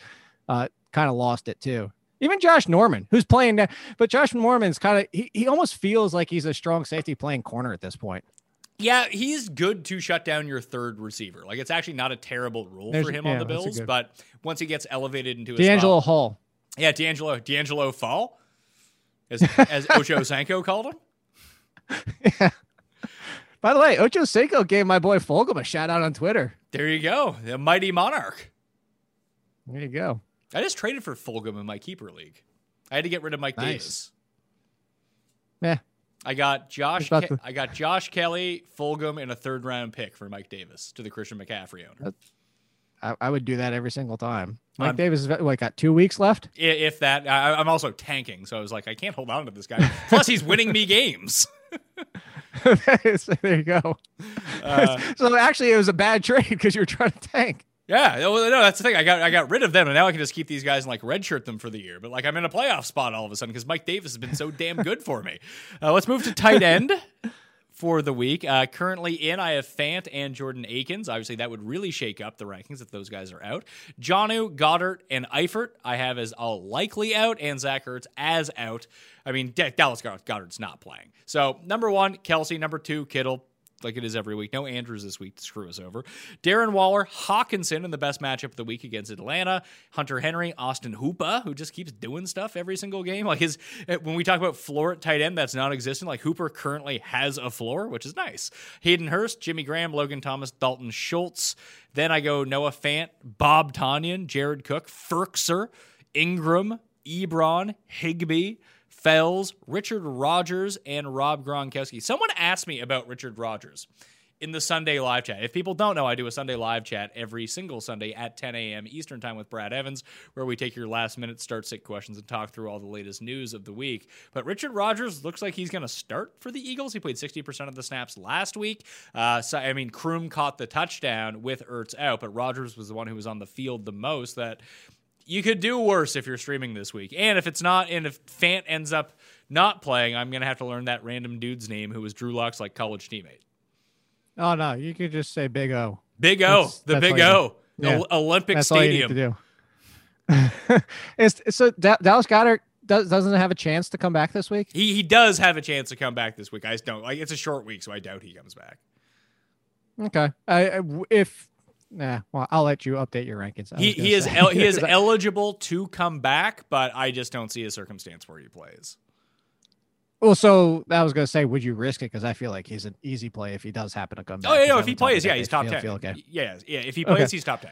uh, kind of lost it too. Even Josh Norman, who's playing now, but Josh Norman's kind of he, he almost feels like he's a strong safety playing corner at this point. Yeah, he's good to shut down your third receiver. Like it's actually not a terrible rule There's- for him yeah, on the Bills, but once he gets elevated into a D'Angelo spot, Hall. yeah, D'Angelo D'Angelo Fall, as as Ocho Cinco called him. Yeah. By the way, Ocho Cinco gave my boy Fulgham a shout out on Twitter. There you go, the mighty monarch. There you go. I just traded for Fulgham in my keeper league. I had to get rid of Mike Nice. Davis. Yeah. I got Josh. Ke- the- I got Josh Kelley, Fulgham, and a third round pick for Mike Davis to the Christian McCaffrey owner. I, I would do that every single time. Mike I'm- Davis, is what, got two weeks left? If that, I, I'm also tanking, so I was like, I can't hold on to this guy. Plus, he's winning me games. there you go. Uh, so actually, it was a bad trade because you were trying to tank. Yeah, no, no, that's the thing. I got, I got rid of them, and now I can just keep these guys and like redshirt them for the year. But like, I'm in a playoff spot all of a sudden because Mike Davis has been so damn good for me. Uh, let's move to tight end. For the week, uh, currently in, I have Fant and Jordan Akins. Obviously, that would really shake up the rankings if those guys are out. Jonnu, Goedert, and Eifert, I have as all likely out, and Zach Ertz as out. I mean, Dallas Goedert's not playing. So, number one, Kelce. Number two, Kittle like it is every week. No Andrews this week to screw us over. Darren Waller, Hockenson in the best matchup of the week against Atlanta. Hunter Henry, Austin Hooper, who just keeps doing stuff every single game. Like his when we talk about floor at tight end, that's non-existent. Like Hooper currently has a floor, which is nice. Hayden Hurst, Jimmy Graham, Logan Thomas, Dalton Schultz. Then I go Noah Fant, Bob Tonyan, Jared Cook, Firkser, Engram, Ebron, Higbee. Fells, Richard Rodgers, and Rob Gronkowski. Someone asked me about Richard Rodgers in the Sunday live chat. If people don't know, I do a Sunday live chat every single Sunday at 10 a.m. Eastern Time with Brad Evans, where we take your last minute start sit questions and talk through all the latest news of the week. But Richard Rodgers looks like he's going to start for the Eagles. He played 60% of the snaps last week. Uh, so, I mean, Kroom caught the touchdown with Ertz out, but Rodgers was the one who was on the field the most. That you could do worse if you're streaming this week. And if it's not, and if Fant ends up not playing, I'm going to have to learn that random dude's name who was Drew Lock's like college teammate. Oh no, you could just say Big O. Big O, That's- the that's Big O. Yeah. Ol- Olympic That's Stadium. all you need to do. Is so Da- Dallas Goedert does, doesn't have a chance to come back this week. He he does have a chance to come back this week. I just don't like it's a short week, so I doubt he comes back. Okay, I, I- if nah, well, I'll let you update your rankings. I He he is el- he is eligible to come back, but I just don't see a circumstance where he plays. Well, so I was gonna say, would you risk it? Because I feel like he's an easy play if he does happen to come back. Oh yeah, no, if he plays, yeah, he's top feel- ten. feel okay. Yeah, yeah, if he plays, Okay. he's top ten.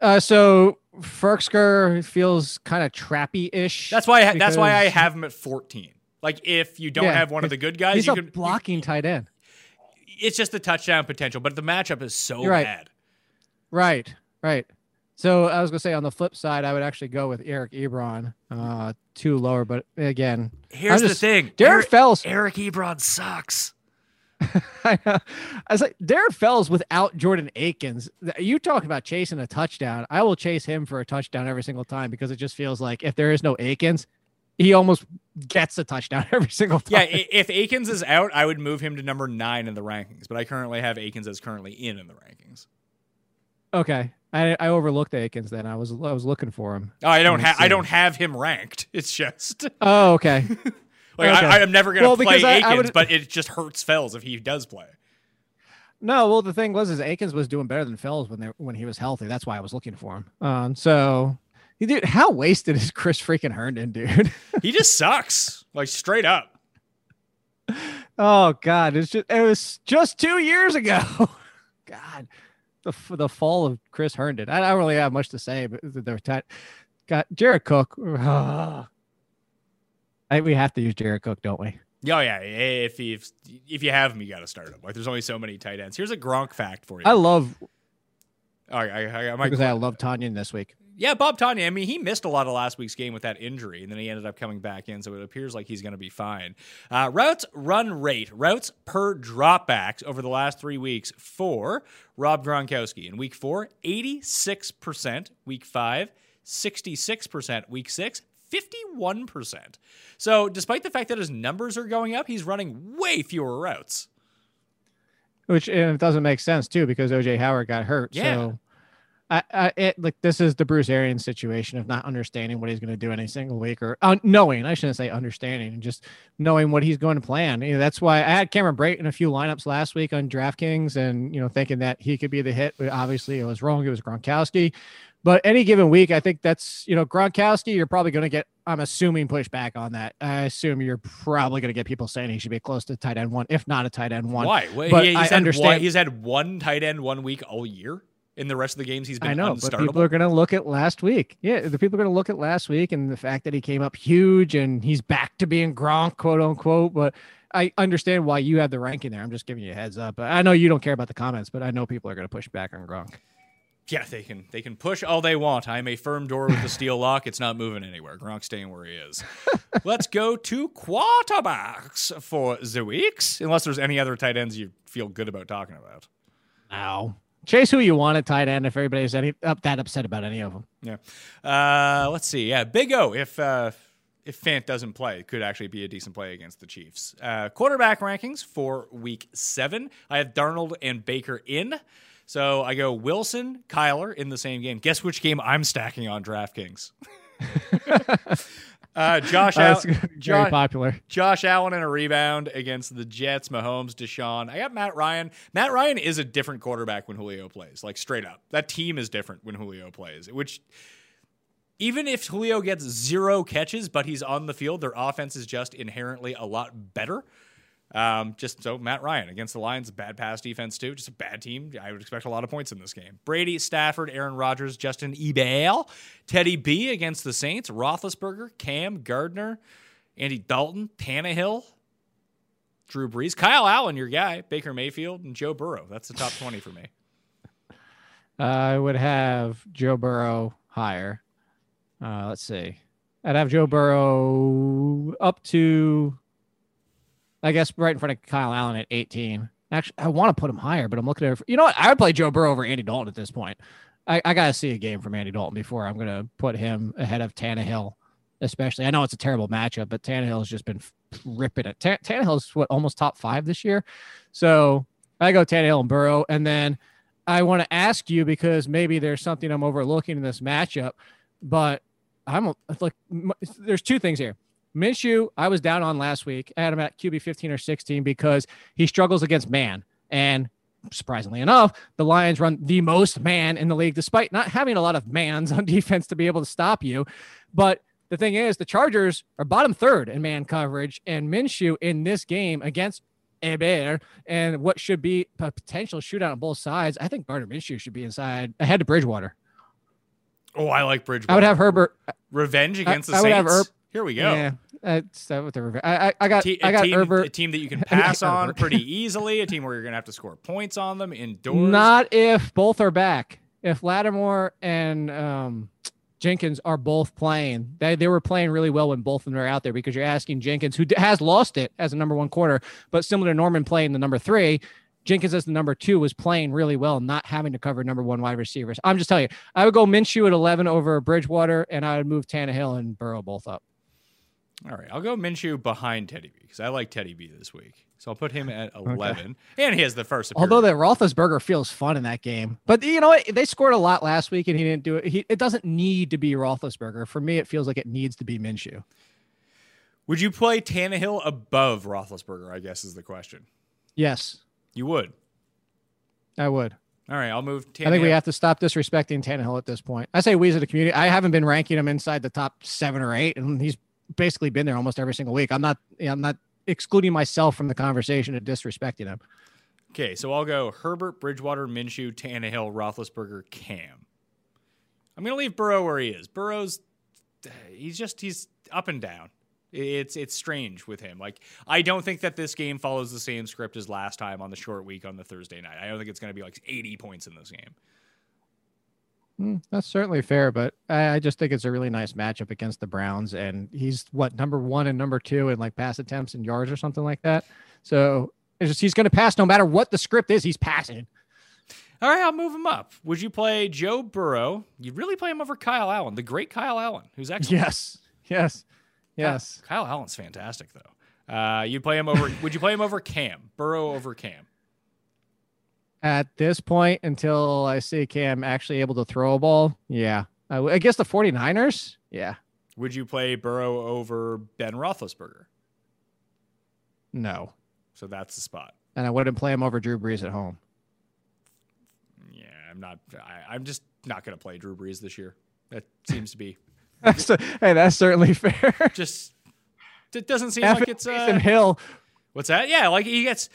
Uh, so Firkser feels kind of trappy-ish. That's why I, that's why I have him at fourteen. Like if you don't Yeah, have one of the good guys, He's you a can blocking tight end. It's just the touchdown potential, but the matchup is so You're right. bad. Right, right. So I was gonna say on the flip side, I would actually go with Eric Ebron, uh, two lower. But again, Here's I'm the just- thing. Derek Fells. Eric Ebron sucks. I. I was like, Derek Fells without Jordan Akins. You talk about chasing a touchdown. I will chase him for a touchdown every single time because it just feels like if there is no Akins, he almost gets a touchdown every single Yeah, time. i- if Akins is out, I would move him to number nine in the rankings. But I currently have Akins as currently in in the rankings. okay. I, I overlooked Akins then. I was I was looking for him. Oh, I don't have I don't have him ranked. It's just Oh, okay. like Okay. I, I am never gonna Well, play I- I Akins, would- but it just hurts Fells if he does play. No, well, the thing was, is Akins was doing better than Fells when they when he was healthy. That's why I was looking for him. Um, so, dude, how wasted is Chris freaking Herndon, dude? He just sucks, like straight up. oh God, it's just it was just two years ago. God, the the fall of Chris Herndon. I don't really have much to say, but they're t- got Jared Cook. I, we have to use Jared Cook, don't we? Yeah, oh, yeah. If you if if you have him, you got to start him. Like there's only so many tight ends. Here's a Gronk fact for you. I love All right, I, I, I might because I love Tonyan this week. Yeah, Bob Tonyan. I mean, he missed a lot of last week's game with that injury, and then he ended up coming back in, so it appears like he's going to be fine. Uh, routes run rate, routes per dropbacks over the last three weeks for Rob Gronkowski. In week four, 86%. Week five, 66%. Week six, 51%. So, despite the fact that his numbers are going up, he's running way fewer routes. which and it doesn't make sense too because OJ Howard got hurt. Yeah. So I, I it like this is the Bruce Arians situation of not understanding what he's going to do any single week or uh, knowing. I shouldn't say understanding, just knowing what he's going to plan. You know, that's why I had Cameron Brate in a few lineups last week on DraftKings, and you know thinking that he could be the hit. But obviously, it was wrong. It was Gronkowski. But any given week, I think that's you know Gronkowski. You're probably going to get. I'm assuming pushback on that. I assume you're probably going to get people saying he should be close to tight end one, if not a tight end one. Why? Well, But he- he's, I understand- One, he's had one tight end one week all year. In the rest of the games, he's been I know, but people are going to look at last week. Yeah, the people are going to look at last week and the fact that he came up huge and he's back to being Gronk, quote unquote. But I understand why you have the ranking there. I'm just giving you a heads up. I know you don't care about the comments, but I know people are going to push back on Gronk. Yeah, they can they can push all they want. I'm a firm door with a steel lock. It's not moving anywhere. Gronk's staying where he is. Let's go to quarterbacks for the weeks. Unless there's any other tight ends you feel good about talking about. Now, chase who you want at tight end if everybody's any up that upset about any of them. Yeah. Uh, let's see. Yeah, Big O. If uh, if Fant doesn't play, could actually be a decent play against the Chiefs. Uh, quarterback rankings for Week Seven. I have Darnold and Baker in. So I go Wilson, Kyler in the same game. Guess which game I'm stacking on DraftKings? uh, Josh, Al- very Josh, popular. Josh Allen in a rebound against the Jets, Mahomes, Deshaun. I got Matt Ryan. Matt Ryan is a different quarterback when Julio plays, like straight up. That team is different when Julio plays, which even if Julio gets zero catches, but he's on the field, their offense is just inherently a lot better. Um, just so Matt Ryan against the Lions, bad pass defense too. Just a bad team. I would expect a lot of points in this game. Brady, Stafford, Aaron Rodgers, Justin Herbert, Teddy B against the Saints, Roethlisberger, Cam Gardner, Andy Dalton, Tannehill, Drew Brees, Kyle Allen, your guy, Baker Mayfield, and Joe Burrow. That's the top twenty for me. I would have Joe Burrow higher. Uh, let's see. I'd have Joe Burrow up to, I guess, right in front of Kyle Allen at 18. Actually, I want to put him higher, but I'm looking at. You know what? I would play Joe Burrow over Andy Dalton at this point. I, I got to see a game from Andy Dalton before I'm to put him ahead of Tannehill, especially. I know it's a terrible matchup, but Tannehill has just been ripping it. Ta- Tannehill's what almost top five this year, so I go Tannehill and Burrow, and then I want to ask you because maybe there's something I'm overlooking in this matchup, but I'm like, there's two things here. Minshew, I was down on last week. I had him at QB 15 or 16 because he struggles against man. And surprisingly enough, the Lions run the most man in the league, despite not having a lot of mans on defense to be able to stop you. But the thing is, the Chargers are bottom third in man coverage, and Minshew in this game against Herbert and what should be a potential shootout on both sides, I think Gardner Minshew should be inside ahead of Bridgewater. Oh, I like Bridgewater. I would have Herbert. Uh, revenge against the I would Saints. have Herb- Here we go. Yeah, that's that with the revenge. I, I, I got got team, Herbert. a team that you can pass on pretty easily, a team where you're going to have to score points on them indoors. Not if both are back. if Lattimore and um, Jenkins are both playing, they, they were playing really well when both of them are out there because you're asking Jenkins, who has lost it as a number one quarter, but similar to Norman playing the number three, Jenkins as the number two was playing really well, not having to cover number one wide receivers. I'm just telling you, I would go Minshew at 11 over Bridgewater, and I would move Tannehill and Burrow both up. All right, I'll go Minshew behind Teddy B because I like Teddy B this week. So I'll put him at 11. And he has the first appearance. Although that Roethlisberger feels fun in that game, but you know what? They scored a lot last week, and he didn't do it. He, it doesn't need to be Roethlisberger. For me, it feels like it needs to be Minshew. Would you play Tannehill above Roethlisberger? I guess is the question. Yes, You would. I would. All right, I'll move Tannehill. I think we have to stop disrespecting Tannehill at this point. I say we as a community. I haven't been ranking him inside the top seven or eight, and he's basically been there almost every single week. I'm not. I'm not excluding myself from the conversation of disrespecting him. Okay, so I'll go Herbert, Bridgewater, Minshew, Tannehill, Roethlisberger, Cam. I'm gonna leave Burrow where he is. Burrow's he's just he's up and down. It's it's strange with him. Like I don't think that this game follows the same script as last time on the short week on the Thursday night. I don't think it's gonna be like 80 points in this game. Mm, that's certainly fair, but I, I just think it's a really nice matchup against the Browns, and he's what number one and number two in like pass attempts and yards or something like that. So it's just he's going to pass no matter what the script is. He's passing. All right, I'll move him up. Would you play Joe Burrow? You'd really play him over Kyle Allen, the great Kyle Allen, who's excellent. Yes, yes, yes. Kyle Allen's fantastic though. Uh, you'd play him over. would you play him over Cam? Burrow over Cam? At this point, until I see Cam actually able to throw a ball, yeah. I, I guess the 49ers, yeah. Would you play Burrow over Ben Roethlisberger? No. So that's the spot. And I wouldn't play him over Drew Brees at home. Yeah, I'm not. I, I'm just not going to play Drew Brees this year. That seems to be That's hey, that's certainly fair. just. It doesn't seem F like it's. Uh, Hill. what's that? Yeah, like he gets.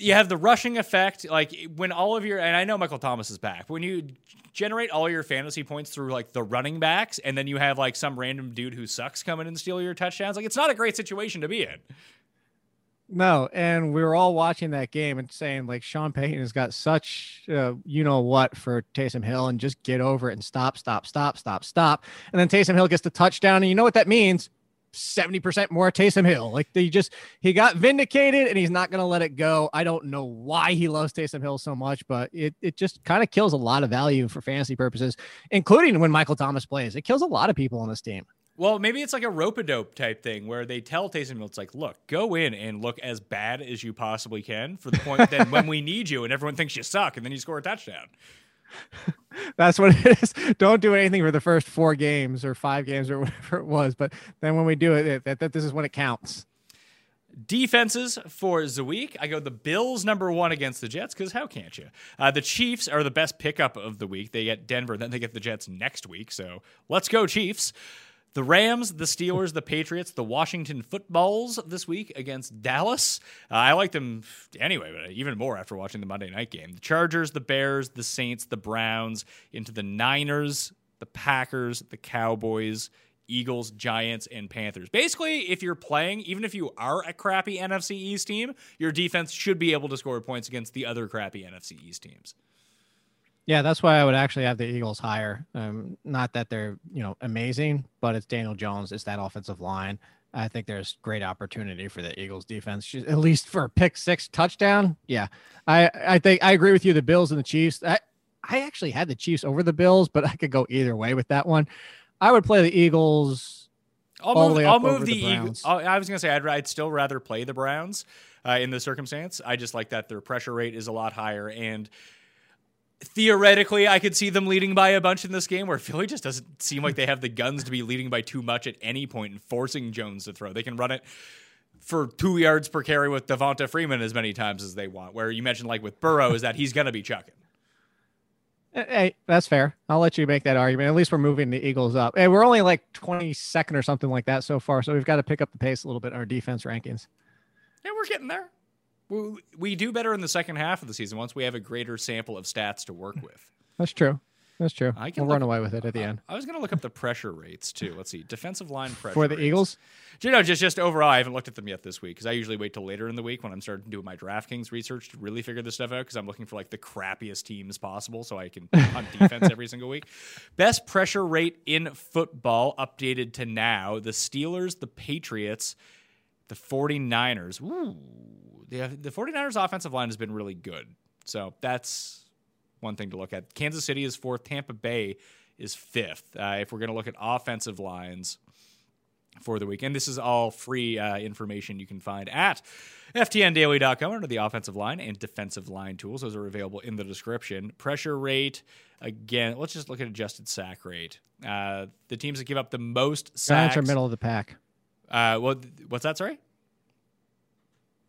You have the rushing effect, like when all of your and I know Michael Thomas is back. But when you generate all your fantasy points through like the running backs, and then you have like some random dude who sucks come in and steal your touchdowns, like it's not a great situation to be in. No, and we were all watching that game and saying like Sean Payton has got such uh, you know what for Taysom Hill and just get over it and stop, stop, stop, stop, stop. And then Taysom Hill gets the touchdown, and you know what that means? 70% more Taysom Hill. Like they just he got vindicated and he's not gonna let it go. I don't know why he loves Taysom Hill so much, but it, it just kind of kills a lot of value for fantasy purposes, including when Michael Thomas plays. It kills a lot of people on this team. Well, maybe it's like a rope a dope type thing where they tell Taysom Hill, it's like, look, go in and look as bad as you possibly can for the point that when we need you and everyone thinks you suck and then you score a touchdown. That's what it is. Don't do anything for the first four games or five games or whatever it was. But then when we do it, it that, that this is when it counts. Defenses for the week. I go the Bills number one against the Jets because how can't you? Uh, the Chiefs are the best pickup of the week. They get Denver, then they get the Jets next week. So let's go, Chiefs. The Rams, the Steelers, the Patriots, the Washington Footballs this week against Dallas. Uh, I like them anyway, but even more after watching the Monday night game. The Chargers, the Bears, the Saints, the Browns, into the Niners, the Packers, the Cowboys, Eagles, Giants, and Panthers. Basically, if you're playing, even if you are a crappy NFC East team, your defense should be able to score points against the other crappy NFC East teams. Yeah, that's why I would actually have the Eagles higher. Um, not that they're you know amazing, but it's Daniel Jones. It's that offensive line. I think there's great opportunity for the Eagles defense, at least for a pick six touchdown. Yeah, I I think I agree with you. The Bills and the Chiefs. I I actually had the Chiefs over the Bills, but I could go either way with that one. I would play the Eagles. I'll the move, way I'll move the, the Eagles. I was going to say I'd, I'd still rather play the Browns uh, in the circumstance. I just like that their pressure rate is a lot higher and theoretically I could see them leading by a bunch in this game where Philly just doesn't seem like they have the guns to be leading by too much at any point and forcing Jones to throw. They can run it for two yards per carry with Devonta Freeman as many times as they want. Where you mentioned like with Burrow is that he's going to be chucking. Hey, that's fair. I'll let you make that argument. At least we're moving the Eagles up. Hey, we're only like 22nd or something like that so far, so we've got to pick up the pace a little bit in our defense rankings. Yeah, we're getting there. We, do better in the second half of the season once we have a greater sample of stats to work with. That's true. That's true. I can we'll run away with it at the end. I was going to look up the pressure rates too. Let's see, defensive line pressure For the rates. Eagles? You know, just just overall, I haven't looked at them yet this week because I usually wait till later in the week when I'm starting to do my DraftKings research to really figure this stuff out because I'm looking for like the crappiest teams possible so I can hunt defense every single week. Best pressure rate in football updated to now: the Steelers, the Patriots, the 49ers. Ooh, the the 49ers offensive line has been really good, so that's one thing to look at. Kansas City is fourth. Tampa Bay is fifth. Uh, if we're going to look at offensive lines for the weekend. This is all free uh, information you can find at ftndaily.com under the offensive line and defensive line tools. Those are available in the description. Pressure rate, again, let's just look at adjusted sack rate. Uh, the teams that give up the most sacks. Giants are middle of the pack. Uh, well, what's that? Sorry.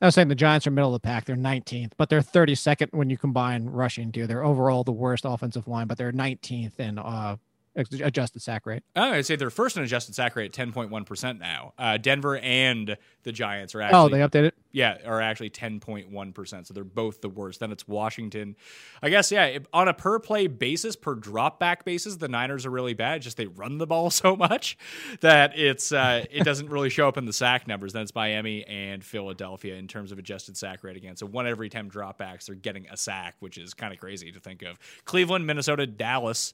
I was saying the Giants are middle of the pack. They're 19th, but they're 32nd when you combine rushing too. They're overall the worst offensive line, but they're 19th in uh, adjusted sack rate. Oh, I'd say they're first in adjusted sack rate at 10.1% now. Uh, Denver and the Giants are actually. Oh, they updated. Yeah, are actually 10.1%. So they're both the worst. Then it's Washington. I guess, yeah, if- on a per play basis, per drop back basis, the Niners are really bad. Just they run the ball so much that it's uh, it doesn't really show up in the sack numbers. Then it's Miami and Philadelphia in terms of adjusted sack rate again. So one every 10 dropbacks, they're getting a sack, which is kind of crazy to think of. Cleveland, Minnesota, Dallas.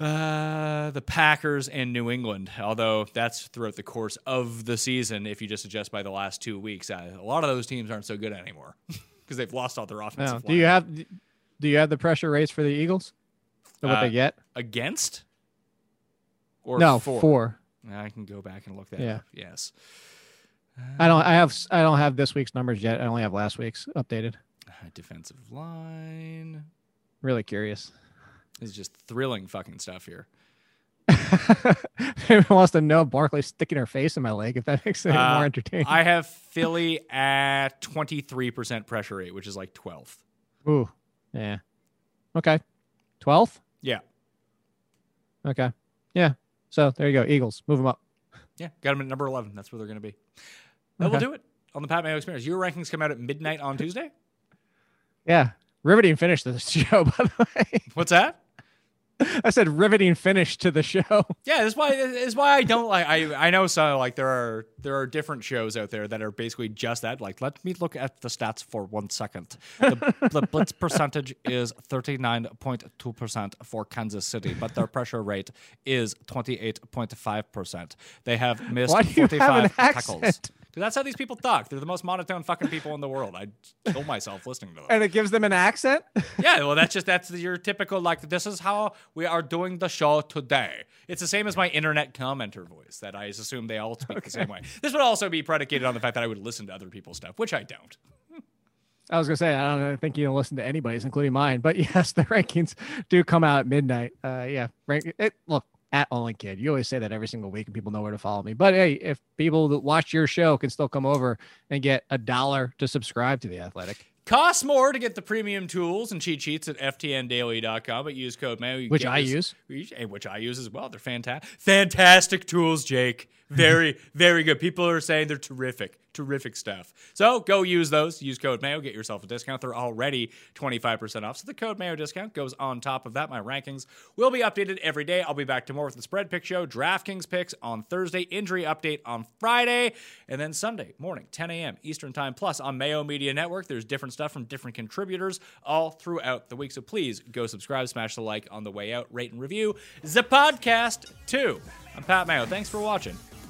Uh, the Packers and New England, although that's throughout the course of the season. If you just adjust by the last two weeks, uh, a lot of those teams aren't so good anymore because they've lost all their offensive. No. Do you have do you have the pressure rates for the Eagles? What Uh, they get? against? Or No, for? four. I can go back and look that Yeah. up. Yes. I don't. I have. I don't have this week's numbers yet. I only have last week's updated. Uh, defensive line Really curious. Is just thrilling fucking stuff here. Everyone wants to know Barkley sticking her face in my leg. If that makes it Uh, more entertaining. I have Philly at 23% pressure rate, which is like 12th. Ooh. Yeah. Okay. Twelfth. Yeah. Okay. Yeah. So there you go. Eagles. Move them up. Yeah, got them at number 11. That's where they're going to be. That will do it on the Pat Mayo Experience. Your rankings come out at midnight on Tuesday. Yeah. Riveting finish to the show, by the way. What's that? I said riveting finish to the show. Yeah, that's why this is why I don't like. I I know so like there are there are different shows out there that are basically just that. Like, let me look at the stats for one second. The, the blitz percentage is thirty nine point two percent for Kansas City, but their pressure rate is twenty eight point five percent. They have missed Why do you have an five tackles. Dude, that's how these people talk. They're the most monotone fucking people in the world. I'd kill myself listening to them. And it gives them an accent? Yeah, well, that's just that's your typical like. This is how we are doing the show today. It's the same as my internet commenter voice that I assume they all speak the same way. This would also be predicated on the fact that I would listen to other people's stuff, which I don't. I was gonna say I don't think you don't listen to anybody's, including mine. But yes, the rankings do come out at midnight. Uh, yeah, rank it. Look at Only Kid. You always say that every single week, and people know where to follow me. But hey, if people that watch your show can still come over and get a dollar to subscribe to the Athletic, Costs more to get the premium tools and cheat sheets at ftndaily.com, but use code Mayo. Which I this- use. which I use as well. They're fantastic, fantastic tools, Jake. Very, very good. People are saying they're terrific, terrific stuff. So go use those. Use code Mayo, get yourself a discount. They're already 25% off. So the code Mayo discount goes on top of that. My rankings will be updated every day. I'll be back tomorrow with the spread pick show, DraftKings picks on Thursday, injury update on Friday, and then Sunday morning, 10 a.m. Eastern Time. Plus on Mayo Media Network, there's different stuff from different contributors all throughout the week. So please go subscribe, smash the like on the way out, rate and review the podcast too. I'm Pat Mayo. Thanks for watching.